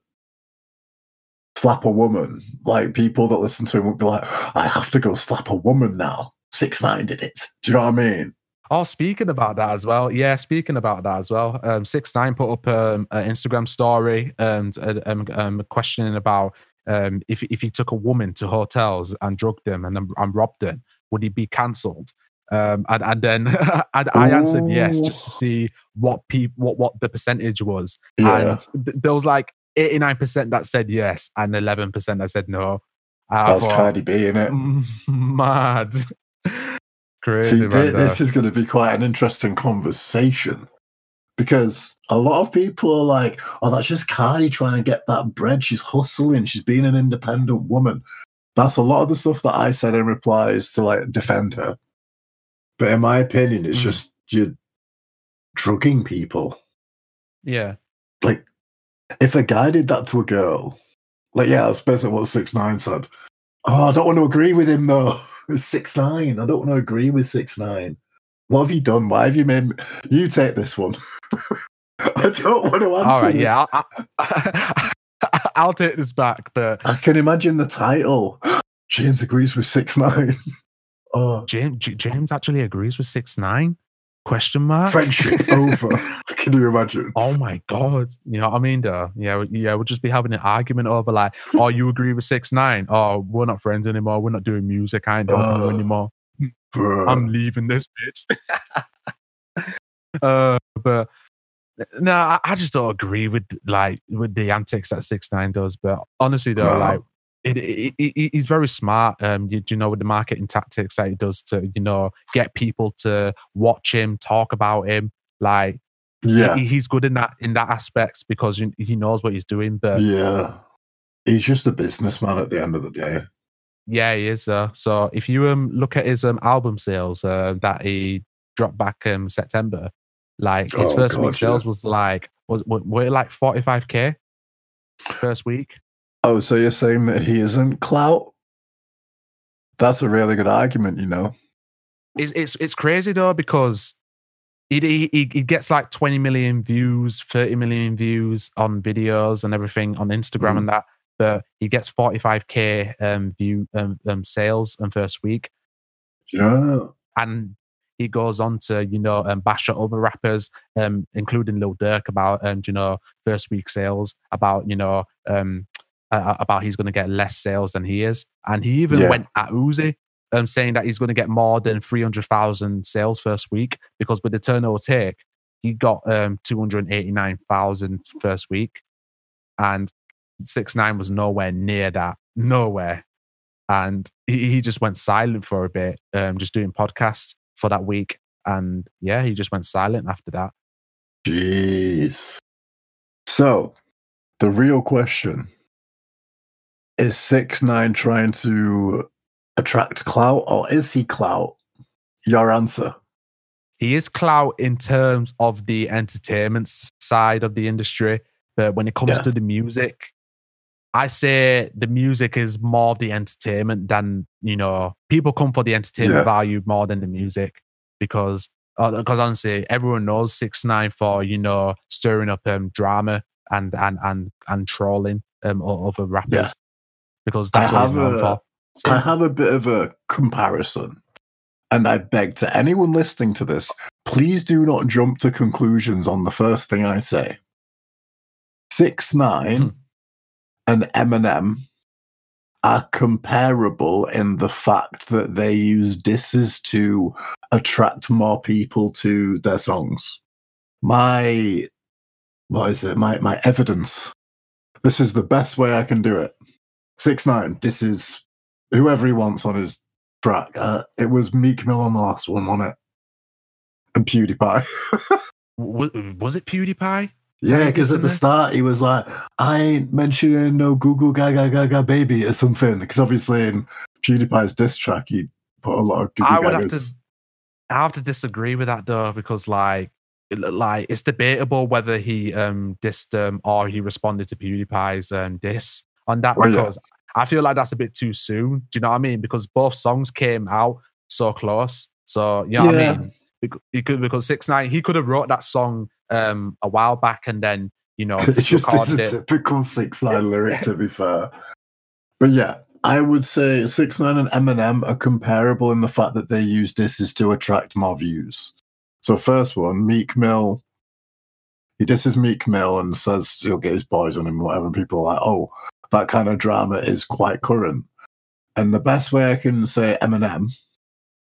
slap a woman, like people that listen to him would be like, "I have to go slap a woman now." Six Nine did it. Do you know what I mean? Oh, speaking about that as well. Yeah, speaking about that as well. Um, Six Nine put up um, an Instagram story and uh, um, um, questioning about um, if if he took a woman to hotels and drugged them and, and robbed them, would he be cancelled? Um, and and then <laughs> and I answered yes, just to see what people what what the percentage was, Yeah. and th- there was like eighty nine percent that said yes and eleven percent that said no. And I That's thought, Cardi B, in it. <laughs> mad, crazy See, man. this is going to be quite an interesting conversation because a lot of people are like, "Oh, that's just Cardi trying to get that bread. She's hustling. She's being an independent woman." That's a lot of the stuff that I said in replies to like defend her. But in my opinion, it's Mhm. just you're drugging people. yeah. Like, if a guy did that to a girl, like, yeah, that's basically what Six Nine said. Oh, I don't want to agree with him though. <laughs> <laughs> Six Nine. I don't want to agree with Six Nine. What have you done? Why have you made me? You take this one. <laughs> I don't want to answer. All right, this. yeah, I'll, <laughs> I'll take this back, but I can imagine the title. <gasps> James agrees with Six Nine. Oh, James, James actually agrees with six nine? Question mark. friendship <laughs> over. Can you imagine? Oh my god! You know what I mean? Though, yeah, yeah, we'll just be having an argument over like, <laughs> oh, you agree with six nine? Oh, we're not friends anymore. We're not doing music. I don't Uh, anymore. Bruh. I'm leaving this bitch. <laughs> uh, but no, I, I just don't agree with like with the antics that six nine does. But honestly, though, No. like it, it, it, he's very smart. Um, you, you know, with the marketing tactics that he does to you know get people to watch him, talk about him. Like yeah, he, he's good in that in that aspect because he, knows what he's doing. But yeah. He's just a businessman at the end of the day. Yeah, he is. Uh, so if you um look at his um album sales uh, that he dropped back um September, like his Oh, first week sales yeah. was like was were, were it like forty five k first week. Oh, so you're saying that he isn't clout? That's a really good argument, you know. It's it's it's crazy though because he he he gets like twenty million views, thirty million views on videos and everything on Instagram Mm. and that, but he gets forty five k um view um, um sales in first week. Yeah. and he goes on to you know um, bash at other rappers, um, including Lil Durk about um, you know first week sales, about you know um, uh, about he's going to get less sales than he is, and he even Yeah. went at Uzi. Um, saying that he's going to get more than 300,000 sales first week because with the Eternal Atake, he got um, 289,000 first week. And 6 9 was nowhere near that. Nowhere and he, he just went silent for a bit, um, just doing podcasts for that week. And yeah, he just went silent after that. Jeez. So, the real question is six nine trying to attract clout, or is he clout? Your answer. He is clout in terms of the entertainment side of the industry, but when it comes Yeah. to the music, I say the music is more of the entertainment than you know. People come for the entertainment Yeah. value more than the music because because honestly, everyone knows six nine for you know stirring up um, drama and and and and trolling um other rappers Yeah. Because that's I what he's known a- for. I have a bit of a comparison, and I beg to anyone listening to this, please do not jump to conclusions on the first thing I say. Six nine Hmm. and Eminem are comparable in the fact that they use disses to attract more people to their songs. My what is it? My my evidence. This is the best way I can do it. Six nine. This is whoever he wants on his track. Uh, it was Meek Mill on the last one on it, and PewDiePie. <laughs> was, was it PewDiePie? Yeah, because at the start he was like, "I ain't mentioning no Google Gaga Gaga baby or something." Because obviously in PewDiePie's diss track, he put a lot of Google I would Gagas. have to. I have to disagree with that though, because like, like it's debatable whether he um dissed um or he responded to PewDiePie's um diss on that Well, yeah. because I feel like that's a bit too soon. Do you know what I mean? Because both songs came out so close. So you know what I mean? Bec- He could because six nine he could have wrote that song um a while back and then you know <laughs> it's just it's a it. typical six nine lyric to be <laughs> fair. But yeah, I would say six nine and Eminem are comparable in the fact that they use disses to attract more views. So first one, Meek Mill. He disses Meek Mill and says he'll get his boys on him, whatever. And people are like, oh, that kind of drama is quite current. And the best way I can say Eminem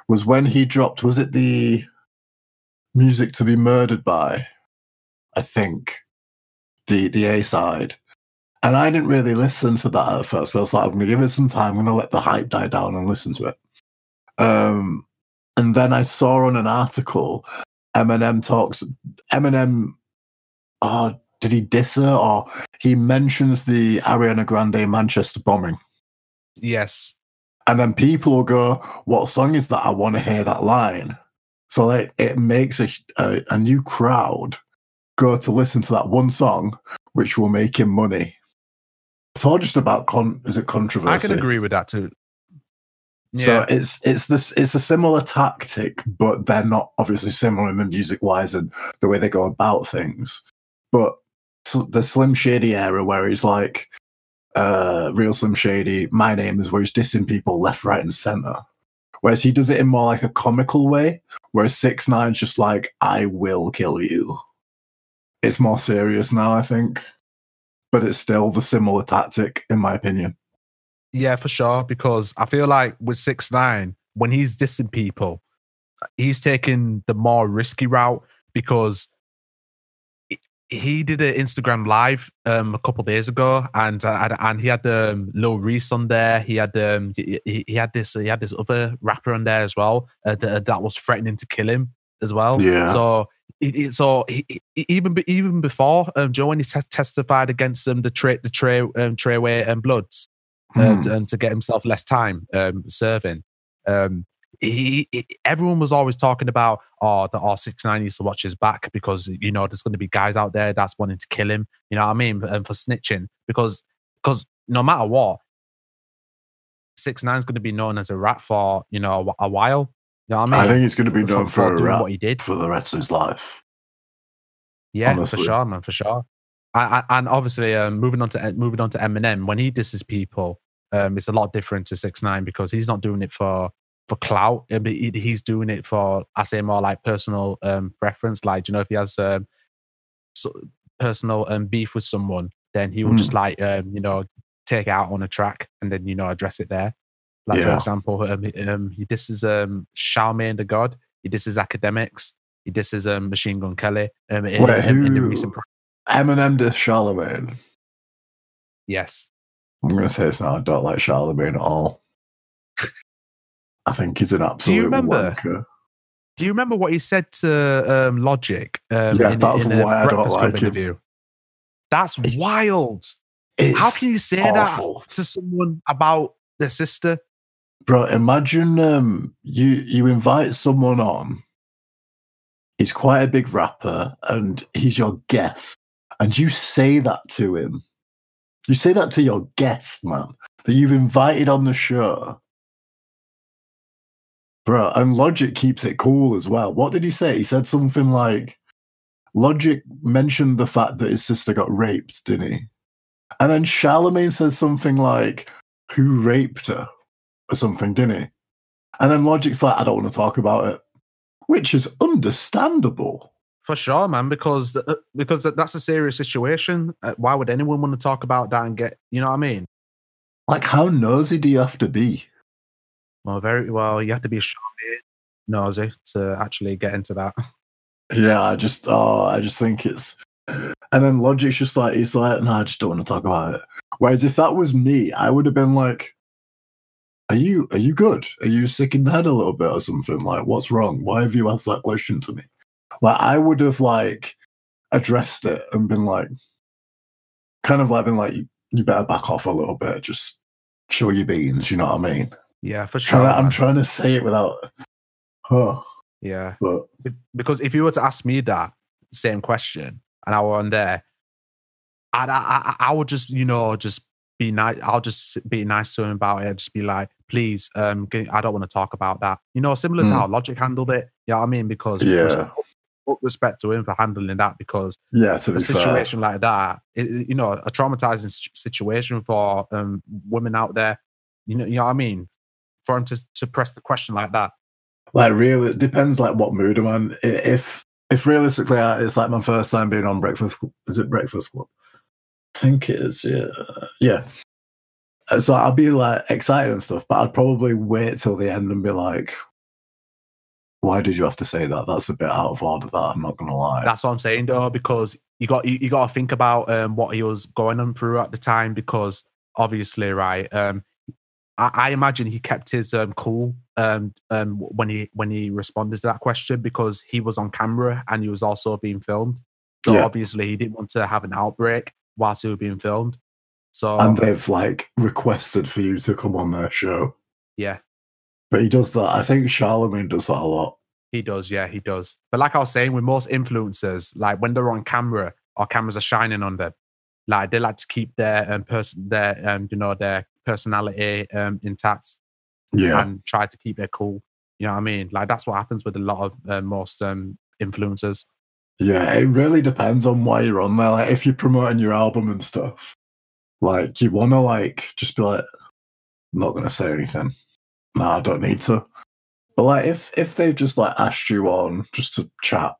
was when he dropped, was it the music to be murdered by? I think the the A side. And I didn't really listen to that at first. So I was like, I'm gonna give it some time, I'm gonna let the hype die down and listen to it. Um and then I saw on an article Eminem talks Eminem oh did he diss her or he mentions the Ariana Grande Manchester bombing. Yes. And then people will go, What song is that? I want to hear that line. So like, it makes a, a, a new crowd go to listen to that one song, which will make him money. It's all just about con- is it controversy? I can agree with that too. Yeah. So it's it's this it's a similar tactic, but they're not obviously similar in the music wise and the way they go about things. But the Slim Shady era where he's like, uh, real Slim Shady, my name is where he's dissing people left, right, and center. Whereas he does it in more like a comical way, whereas Six Nine's just like, I will kill you. It's more serious now, I think. But it's still the similar tactic, in my opinion. Yeah, for sure. Because I feel like with six nine, when he's dissing people, he's taking the more risky route because he- did an Instagram live um, a couple days ago, and uh, and- he had um, Lil Reese on there. He had um, he, he had this he had this other rapper on there as well uh, that, that was threatening to kill him as well. Yeah. So it, it, so he, even even before um, Joe when he te- testified against um, the Trey the Trey um, Treyway and Bloods and, Hmm. and to get himself less time um, serving. Um, he, he, everyone was always talking about, oh, the R six nine needs to watch his back because you know there's going to be guys out there that's wanting to kill him. You know what I mean? And for snitching because because no matter what, six nine is going to be known as a rat for you know a, while. You know what I mean? I think he's going to be known for, a doing rap what he did. for the rest of his life. Yeah, honestly. for sure, man, for sure. I, I, and obviously, um, moving on to moving on to Eminem, when he disses people, um, it's a lot different to Six Nine because he's not doing it for for clout. He's doing it for, I say, more like personal um, preference. Like, you know, if he has um, so, personal um, beef with someone, then he will just like, um, you know, take it out on a track and then you know address it there. Like for example, um, he- um, he disses um, Charlamagne the God. He disses Akademiks. He disses um, Machine Gun Kelly. Um, in, Wait, in- in the who- recent pro- Eminem to Charlamagne. yes. I'm going to say it's not. I don't like Charlamagne at all. I think he's an absolute Do you remember? wanker. Do you remember what he said to um, Logic? Um, Yeah, in, that's in why I don't like him. That's It's- wild. It's How can you say awful. that to someone about their sister? Bro, imagine um, you you invite someone on. He's quite a big rapper, and he's your guest, and you say that to him. You say that to your guest, man, that you've invited on the show. Bro, and Logic keeps it cool as well. What did he say? He said something like, Logic mentioned the fact that his sister got raped, didn't he? And then Charlamagne says something like, Who raped her? Or something, didn't he? And then Logic's like, I don't want to talk about it. Which is understandable. For sure, man, because uh, because that's a serious situation. Uh, why would anyone want to talk about that and get, you know what I mean? Like, how nosy do you have to be? Well, very well. You have to be sharp nosy to actually get into that. Yeah, I just, oh, I just think it's. And then Logic's just like, he's like, no, I just don't want to talk about it. Whereas if that was me, I would have been like, are you are you good? Are you sick in the head a little bit or something? Like, what's wrong? Why have you asked that question to me? Like, I would have like addressed it and been like, kind of like been like, you better back off a little bit. Just show your beans. You know what I mean? Yeah, for sure. I'm trying to say it without. Oh, Yeah, but because if you were to ask me that same question and I were on there, I'd, I, I I would just you know just be nice. I'll just be nice to him about it. Just be like, please, um, I don't want to talk about that. You know, similar to Mm. how Logic handled it. You know what I mean? Because Yeah. respect, respect to him for handling that because yeah, a be fair, situation like that, it- you know, a traumatizing situation for um, women out there. You know, you know what I mean? For him to to press the question like that. like really, it depends like what mood I'm in. I- If if realistically, I- it's like my first time being on Breakfast. Is it Breakfast Club? I think it is. Yeah, yeah. Uh, So I'd be like excited and stuff, but I'd probably wait till the end and be like, "Why did you have to say that? That's a bit out of order." That I'm not gonna lie. That's what I'm saying though, because you got you, you got to think about um, what he was going on through at the time, because obviously, right? Um, I, I imagine he kept his um, cool um, um, when he when he responded to that question because he was on camera and he was also being filmed. So Yeah. obviously, he didn't want to have an outbreak whilst he was being filmed. So and they've like requested for you to come on their show. yeah, But he does that. I think Charlamagne does that a lot. He does, yeah, he does. But like I was saying, with most influencers, like when they're on camera our cameras are shining on them, like they like to keep their um person their um you know their personality um intact Yeah. and try to keep it cool. You know what I mean? Like that's what happens with a lot of uh, most um influencers. Yeah, it really depends on why you're on there. Like if you're promoting your album and stuff, like you wanna like just be like, I'm not gonna say anything. Nah, I don't need to. But like if if they've just like asked you on just to chat,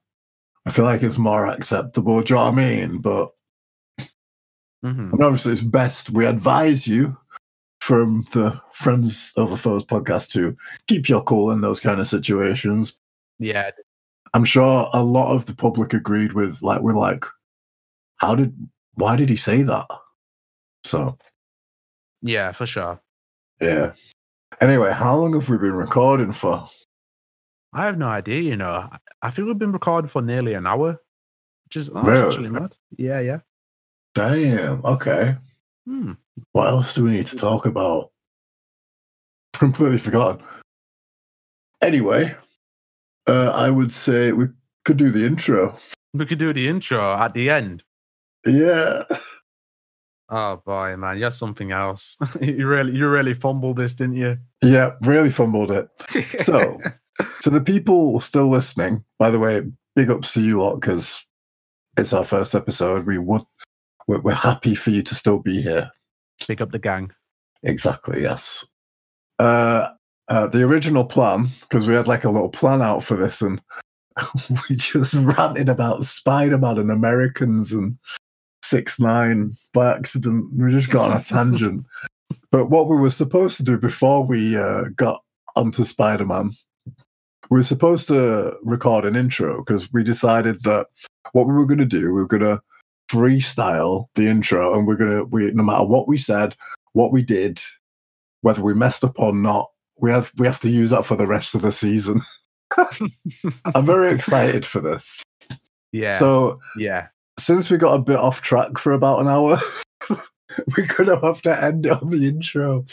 I feel like it's more acceptable. Do you know what I mean? But hmm and obviously it's best we advise you from the Friends of Over Foes podcast to keep your cool in those kind of situations. Yeah, I'm sure a lot of the public agreed with like we're like, how did why did he say that? So yeah, for sure. yeah. Anyway, how long have we been recording for? I have no idea. You know, I- I think we've been recording for nearly an hour, which is oh, Really? actually mad. Yeah, yeah. Damn. Okay. Hmm. What else do we need to talk about? <laughs> Completely forgotten. Anyway, uh, I would say we could do the intro. We could do the intro at the end. Yeah. Oh boy, man, you're something else. <laughs> you really, you really fumbled this, didn't you? Yeah, really fumbled it. So, <laughs> to the people still listening, by the way, big ups to you lot because it's our first episode. We would, we're, we're happy for you to still be here. pick up the gang. Exactly. Yes. Uh, uh, the original plan, because we had like a little plan out for this, and <laughs> we just ranted about Spider-Man and Americans and Six Nine by accident. We just got on a tangent. <laughs> But what we were supposed to do before we uh, got onto Spider-Man, we were supposed to record an intro because we decided that what we were going to do, we were going to freestyle the intro, and we're to we no matter what we said, what we did, whether we messed up or not, we have we have to use that for the rest of the season. <laughs> <laughs> I'm very excited for this. Yeah. So yeah. since we got a bit off track for about an hour, <laughs> we're gonna have to end it on the intro.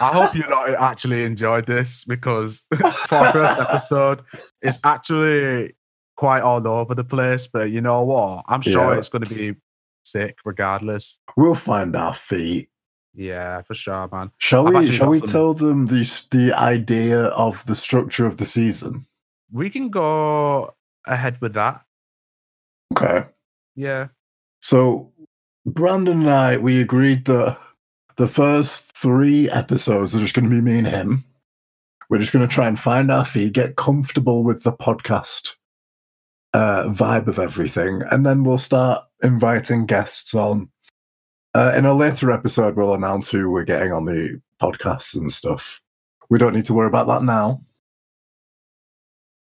I hope you lot actually enjoyed this because for our first episode, it's actually quite all over the place. But you know what? I'm sure Yeah. it's going to be sick regardless. We'll find our feet. Yeah, for sure, man. Shall I've we? Shall we some- tell them the the idea of the structure of the season? We can go ahead with that. Okay. Yeah. So Brandon and I we agreed that the first three episodes are just going to be me and him. We're just going to try and find our feet, get comfortable with the podcast uh, vibe of everything, and then we'll start inviting guests on Uh, in a later episode, we'll announce who we're getting on the podcasts and stuff. We don't need to worry about that now.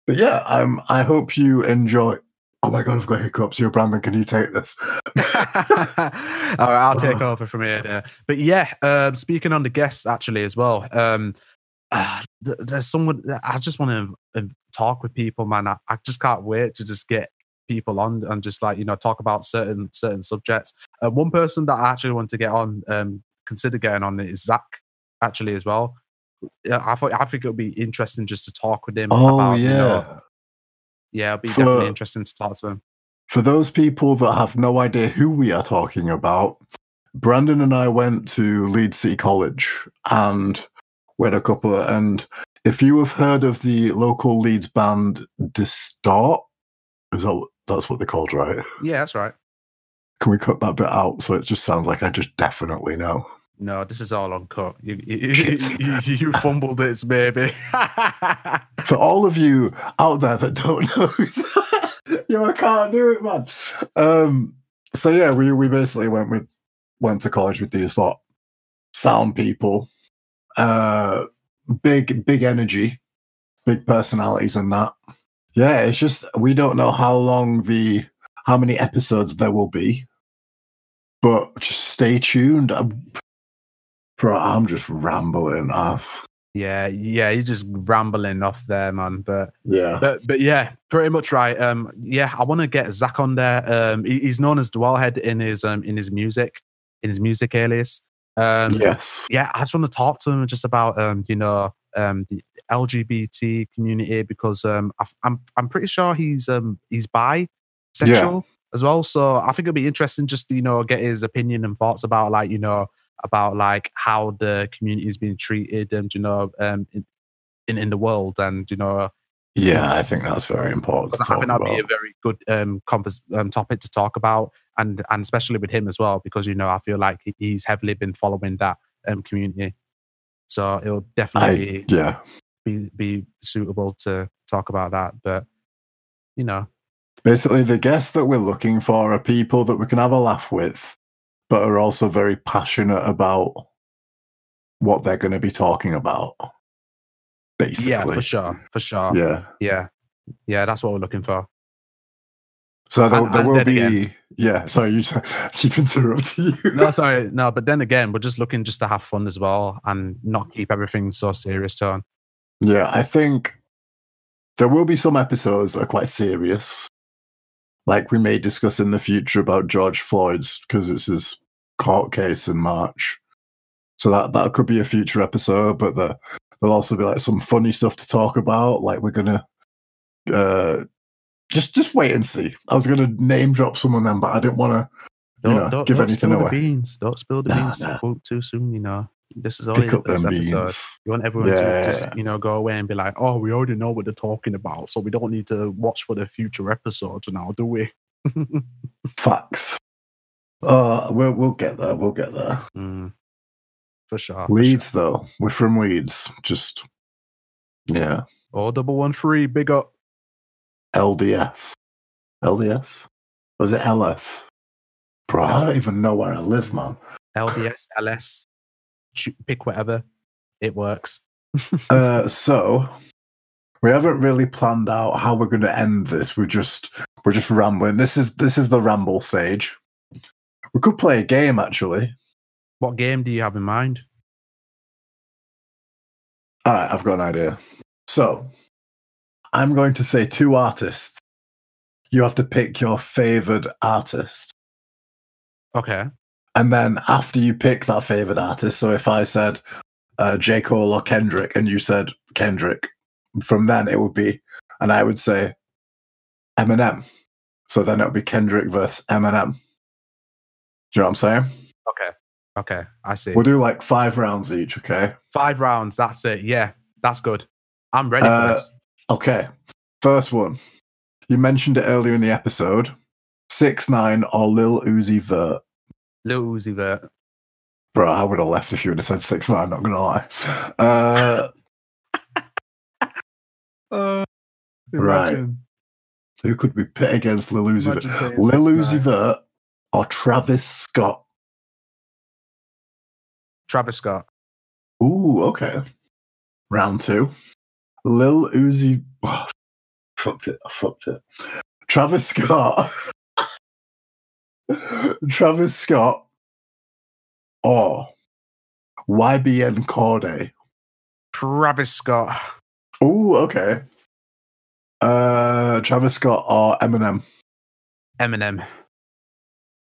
But yeah, um, I hope you enjoy. Oh my god, I've got hiccups. You're Brandon. Can you take this? <laughs> All right, I'll take over from here. But yeah, um, speaking on the guests actually as well. Um, uh, there's someone I just want to talk with people, man. I, I just can't wait to just get people on and just like you know talk about certain certain subjects. Uh, one person that I actually want to get on, um, consider getting on is Zach actually as well. I thought I think it would be interesting just to talk with him. Oh, about, you yeah. know, yeah, it'd be For- definitely interesting to talk to him. For those people that have no idea who we are talking about, Brandon and I went to Leeds City College and had a couple of, and if you have heard of the local Leeds band Distort, is that that's what they're called, right? Yeah, that's right. Can we cut that bit out so it just sounds like I just definitely know? No, this is all uncut. You you, <laughs> <laughs> you, you fumbled this, baby. <laughs> For all of you out there that don't know, yo, I can't do it, man. Um, so yeah, we we basically went with went to college with these lot sound people, uh, big big energy, big personalities, and that. Yeah, it's just we don't know how long the how many episodes there will be, but just stay tuned. I'm, bro, I'm just rambling off. yeah, yeah, you're just rambling off there, man. But Yeah. but but yeah, pretty much right. Um, yeah, I want to get Zach on there. Um, he- he's known as Dwellhead in his um in his music, in his music alias. Um, yes. yeah, I just want to talk to him just about um, you know, um, the LGBT community because um, I, I'm I'm pretty sure he's um he's bisexual as well. So I think it'll be interesting just to, you know get his opinion and thoughts about like you know about like how the community is being treated and you know um in in, in the world and you know Yeah, I think that's very important. I think that'd be a very good um, um topic to talk about, and and especially with him as well, because you know I feel like he's heavily been following that um community, so it'll I, definitely yeah, be be suitable to talk about that. But you know, basically the guests that we're looking for are people that we can have a laugh with, but are also very passionate about what they're going to be talking about. Basically, yeah, for sure, for sure, Yeah. yeah, yeah, that's what we're looking for. So there, And- there and will be. again- Yeah. Sorry, you <laughs> keep interrupting you. No, sorry, no, but then again, we're just looking just to have fun as well and not keep everything so serious. Tone. Yeah, I think there will be some episodes that are quite serious. Like we may discuss in the future about George Floyd's because it's his court case in March. So that that could be a future episode, but the, there'll also be like some funny stuff to talk about. Like we're gonna uh just just wait and see. I was gonna name drop some of them, but I didn't want to Don't, you know, don't, give don't anything spill away. the beans. Don't spill the Nah, beans nah. too, too soon. You know, this is only pick up them first beans. episode. You want everyone Yeah. to just you know go away and be like, "Oh, we already know what they're talking about, so we don't need to watch for the future episodes now, do we?" <laughs> Facts. Uh, we'll we'll get there. We'll get there. Mm, for sure. for sure. though, we're from Leeds. Just yeah, Oh, double one three, big up. LDS, LDS. Was it LS? Bro, I don't even know where I live, man. LDS, LS, pick whatever, it works. <laughs> Uh, so we haven't really planned out how we're going to end this. We're just we're just rambling. This is this is the ramble stage. We could play a game actually. What game do you have in mind? All right, I've got an idea. So I'm going to say two artists. You have to pick your favored artist. Okay. And then after you pick that favorite artist, so if I said uh, J. Cole or Kendrick and you said Kendrick, from then it would be, and I would say Eminem. So then it would be Kendrick versus Eminem. Do you know what I'm saying? Okay. Okay. I see. We'll do like five rounds each, okay? Five rounds. That's it. Yeah, that's good. I'm ready Uh, for this. Okay. First one. You mentioned it earlier in the episode. Six nine or Lil Uzi Vert. Lil Uzi Vert. Bro, I would have left if you would have said six nine, not gonna lie. Uh Uh, <laughs> Right. who could we pit against Lil Uzi Vert? imagine saying Lil 6ix9ine. Uzi Vert or Travis Scott? Travis Scott. Ooh, okay. Round two. Lil Uzi. <sighs> Oh, fucked it. I fucked it. Travis Scott. <laughs> Travis Scott. Or YBN Cordae. Travis Scott. Oh, okay. Uh, Travis Scott or Eminem. Eminem.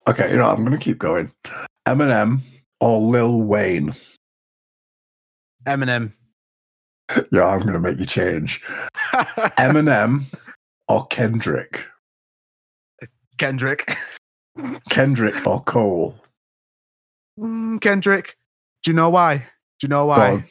Okay, you know, I'm gonna keep going. Eminem or Lil Wayne. Eminem. Yeah, I'm gonna make you change. Eminem or Kendrick. Kendrick. Kendrick or Cole. Mm, Kendrick. Do you know why? Do you know why?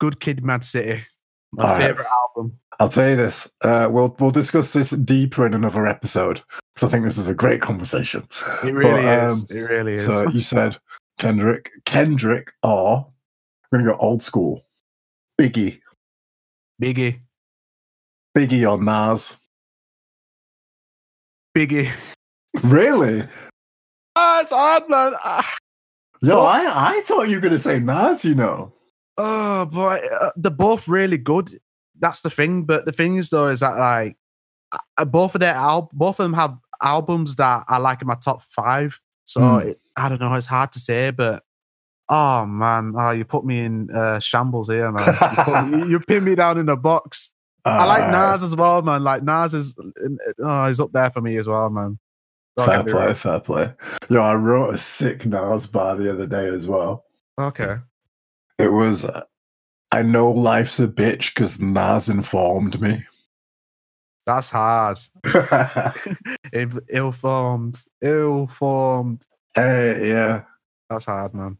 Good Kid, Mad City. My All right. favorite album. I'll tell you this. Uh, we'll we'll discuss this deeper in another episode because I think this is a great conversation. It really But, is. um, It really is. So you said Kendrick, Kendrick, or we're gonna go old school. Biggie, Biggie. Biggie or Nas. Biggie. Really? Ah, it's hard, man. Yo, Well- I, I thought you were gonna say Nas. You know. Oh, boy. Uh, they're both really good. That's the thing. But the thing is, though, is that like uh, both of their al- both of them have albums that I like in my top five. So Hmm. it, I don't know. It's hard to say, but oh man, oh, you put me in uh, shambles here, man. You, put me, you <laughs> pin me down in a box. I like Uh, Nas as well, man. Like Nas is, oh, he's up there for me as well, man. Don't Fair play, wrong. fair play. Yo, I wrote a sick Nas bar the other day as well. Okay. It was, uh, I know life's a bitch because Nas informed me. That's hard. <laughs> <laughs> Ill- Ill-formed. Ill-formed. hey, yeah, That's hard, man.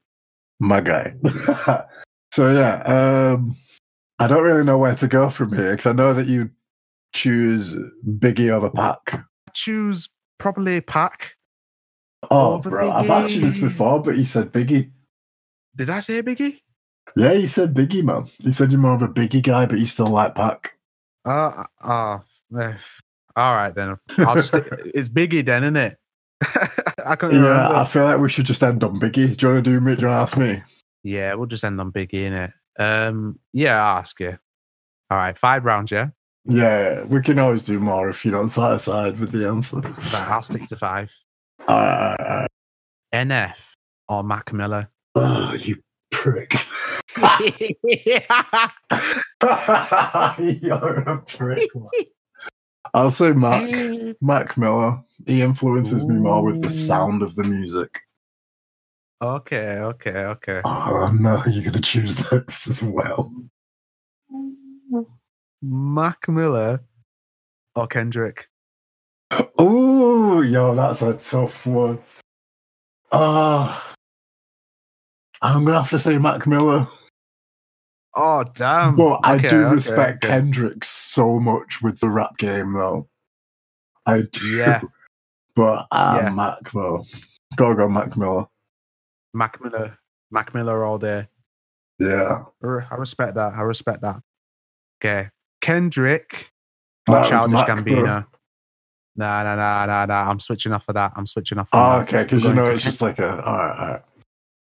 My guy. <laughs> so yeah, um, I don't really know where to go from here because I know that you choose Biggie over Pac. Choose probably Pac. Oh, Over bro, I've asked you this before, but you said Biggie. Did I say Biggie? Yeah, you said Biggie, man. You said you're more of a Biggie guy, but you still like Pac. Uh, uh, eh, all right then. I'll just. <laughs> it's Biggie then, isn't it? <laughs> I can't Yeah, remember. I feel like we should just end on Biggie. Do you want to do me? Do you want to ask me? Yeah, we'll just end on Biggie, innit? Um, yeah, I'll ask you. All right, five rounds, yeah. Yeah, we can always do more if you're not satisfied with the answer. Right, I'll stick to five. All right, all right. NF or Mac Miller. Oh, you prick. <laughs> <laughs> You're a prick. Man. I'll say Mac. Mac Miller. He influences me more with the sound of the music. okay, okay, okay. Oh no, you're gonna choose this as well. Mac Miller or Kendrick. Oh, yo, that's a tough one. Ah, I'm gonna have to say Mac Miller, Oh damn! but I do okay, respect okay. Kendrick so much with the rap game, though. I do, Yeah. <laughs> but I'm Yeah. Mac Miller, Gotta go Mac Miller. Mac Miller, Mac Miller all day. Yeah, I respect that. I respect that. Okay, Kendrick That or Childish Mac, bro. Gambino. Nah, nah, nah, nah, nah. I'm switching off of that. I'm switching off. Of Oh, that. okay, because you know it's just like a all right, all right.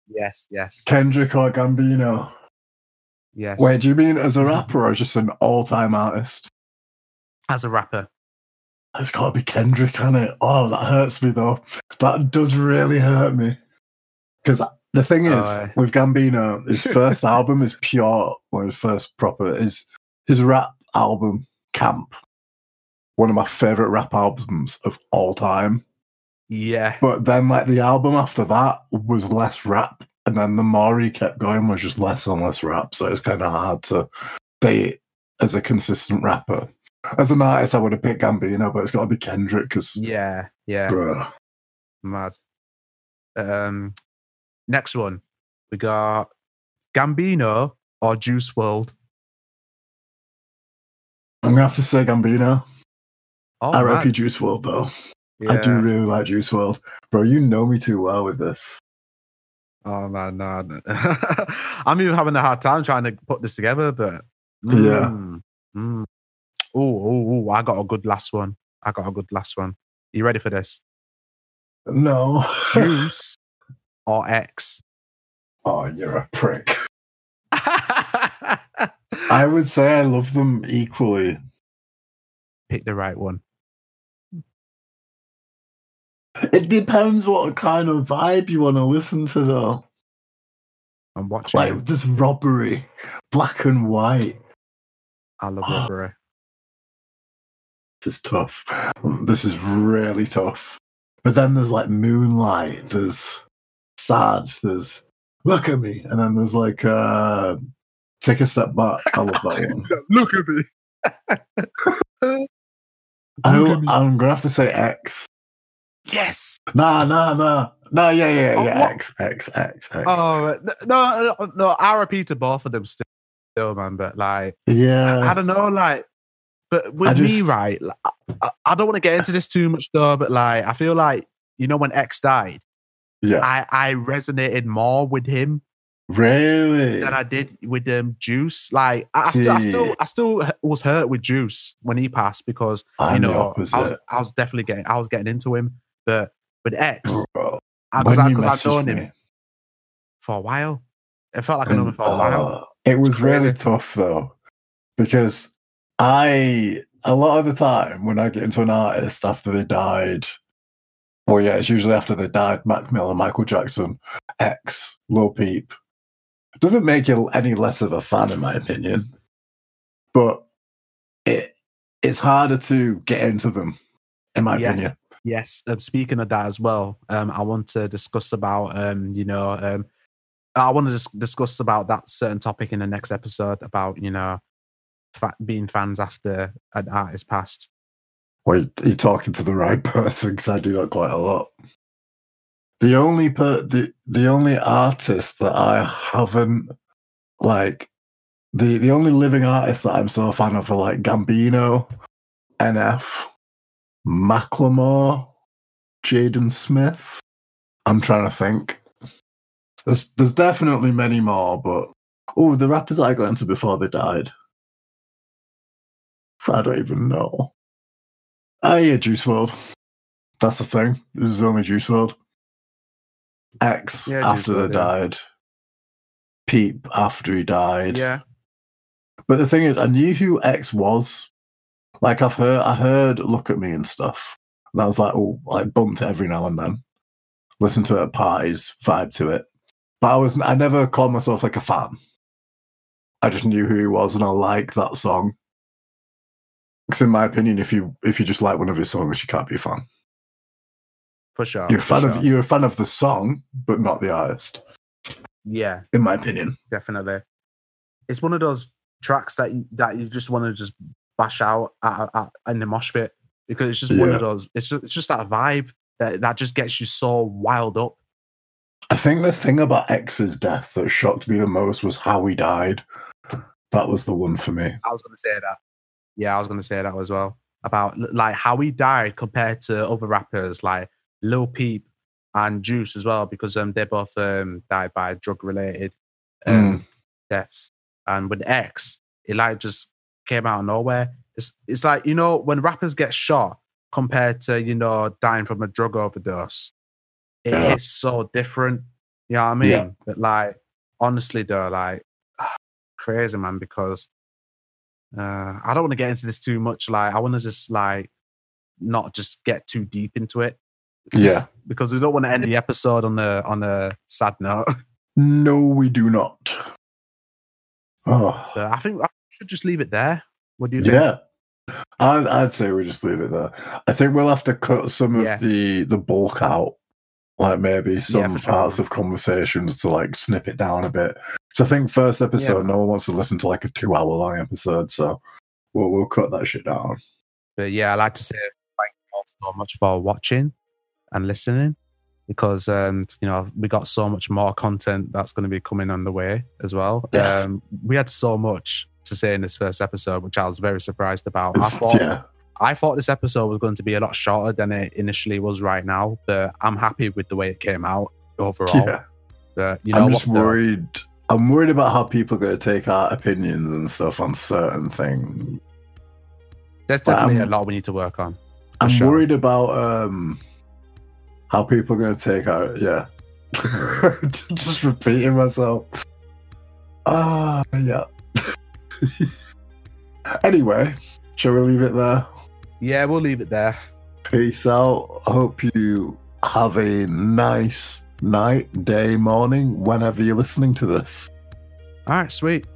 Yes, yes, Kendrick or Gambino. Yes. Wait, do you mean as a rapper or just an all-time artist? As a rapper, It's got to be Kendrick, can it? Oh, that hurts me though. That does really hurt me. Because the thing oh, is, Oh, with Gambino, his <laughs> first album is pure. Well, his first proper is his rap album, Camp. One of my favorite rap albums of all time. yeah, But then, like the album after that was less rap, and then the more he kept going was just less and less rap. So it's kind of hard to say it as a consistent rapper. As an artist, I would have picked Gambino, but it's got to be Kendrick because, yeah, yeah. bruh. Mad. Um, next one we got Gambino or Juice WRLD. I'm gonna have to say Gambino. Oh, R.I.P. man. Juice WRLD, though. Yeah. I do really like Juice WRLD, bro. You know me too well with this. Oh man, no, no. <laughs> I'm even having a hard time trying to put this together, but Yeah. Mm, mm. Oh, oh, oh, I got a good last one. I got a good last one. Are You ready for this? No. Juice <laughs> or X? Oh, you're a prick. <laughs> I would say I love them equally. Pick the right one. It depends what kind of vibe you want to listen to, though. I'm watching. Like this robbery, black and white. I love Oh. robbery. This is tough. This is really tough. But then there's like moonlight. There's sad. There's look at me, and then there's like uh, take a step back. I love that one. <laughs> Look at me. <laughs> I, Look at me. I'm gonna have to say X. Yes. Nah, nah, nah, nah. Yeah, yeah, Oh, yeah. what? X, X, X, X. Oh no, no, no, no! I repeat to both of them still, still, man. But like, yeah. I don't know, like, but with I me, right? like, I, I don't want to get into this too much though. But like, I feel like you know when X died, yeah. I I resonated more with him Really? than I did with um Juice. Like, I, I still, I still, I still was hurt with Juice when he passed because I'm you know I was. I was definitely getting, I was getting into him. But with X, because when I, you because I've known him for a while, it felt like I known him for a while. uh, it was really tough though, because I a lot of the time when I get into an artist after they died, well, yeah, it's usually after they died. Mac Miller, Michael Jackson, X, Lil Peep. It doesn't make you any less of a fan, in my opinion, but it it's harder to get into them, in my Yes. opinion. Yes. Um, speaking of that as well, um, I want to discuss about um, you know, um, I want to dis- discuss about that certain topic in the next episode about you know, fa- being fans after an artist passed. Wait, you're talking to the right <laughs> person because I do that quite a lot. The only per the the only artist that I haven't like the the only living artist that I'm so a fan of are like Gambino, NF, Macklemore, Jaden Smith. I'm trying to think. There's there's definitely many more, but oh, the rappers I got into before they died. I don't even know. Ah, yeah, Juice WRLD. That's the thing. This is only Juice WRLD. X Yeah, after they yeah. died. Peep after he died. Yeah. But the thing is, I knew who X was. Like I've heard, I heard "Look at Me" and stuff, and I was like, oh, like bumped it every now and then. Listen to it at parties, vibe to it. But I was, I never called myself like a fan. I just knew who he was, and I like that song. Because in my opinion, if you if you just like one of his songs, you can't be a fan. For sure. You're a fan of you're a fan of the song, but not the artist. Yeah, In my opinion. definitely. It's one of those tracks that you, that you just want to just bash out at, at, in the mosh pit because it's just one of those. It's just, it's just that vibe that that just gets you so wild up. I think the thing about X's death that shocked me the most was how he died. That was the one for me. I was going to say that. Yeah, I was going to say that as well about like how he died compared to other rappers like Lil Peep and Juice as well because um they both um died by drug related um deaths. And with X, it like just came out of nowhere. It's it's like you know when rappers get shot compared to you know dying from a drug overdose, it Yeah. is so different. You know what I mean? Yeah. But like honestly though, like <sighs> crazy man because uh, I don't want to get into this too much. Like I want to just like not just get too deep into it Yeah. <laughs> because we don't want to end the episode on a on a sad note. <laughs> No, we do not. Oh, I think I should just leave it there. What do you think? yeah. I'd, I'd say we just leave it there. I think we'll have to cut some of the the bulk out, like maybe some for sure. parts of conversations to like snip it down a bit. So I think first episode, man. no one wants to listen to like a two hour long episode, so we'll we'll cut that shit down. But yeah, I'd like to say thank you all so much for watching and listening because um, you know we got so much more content that's going to be coming on the way as well. Yes. Um, we had so much to say in this first episode, which I was very surprised about. I <laughs> thought yeah, I thought this episode was going to be a lot shorter than it initially was right now, but I'm happy with the way it came out overall. yeah. But you know I'm just worried. I'm worried about how people are going to take our opinions and stuff on certain things. There's definitely a lot we need to work on. I'm sure. worried about um how people are going to take our yeah. <laughs> Just repeating myself. Ah, yeah. <laughs> anyway, shall we leave it there? Yeah, we'll leave it there. Peace out. Hope you have a nice night, day, morning, whenever you're listening to this. All right, sweet.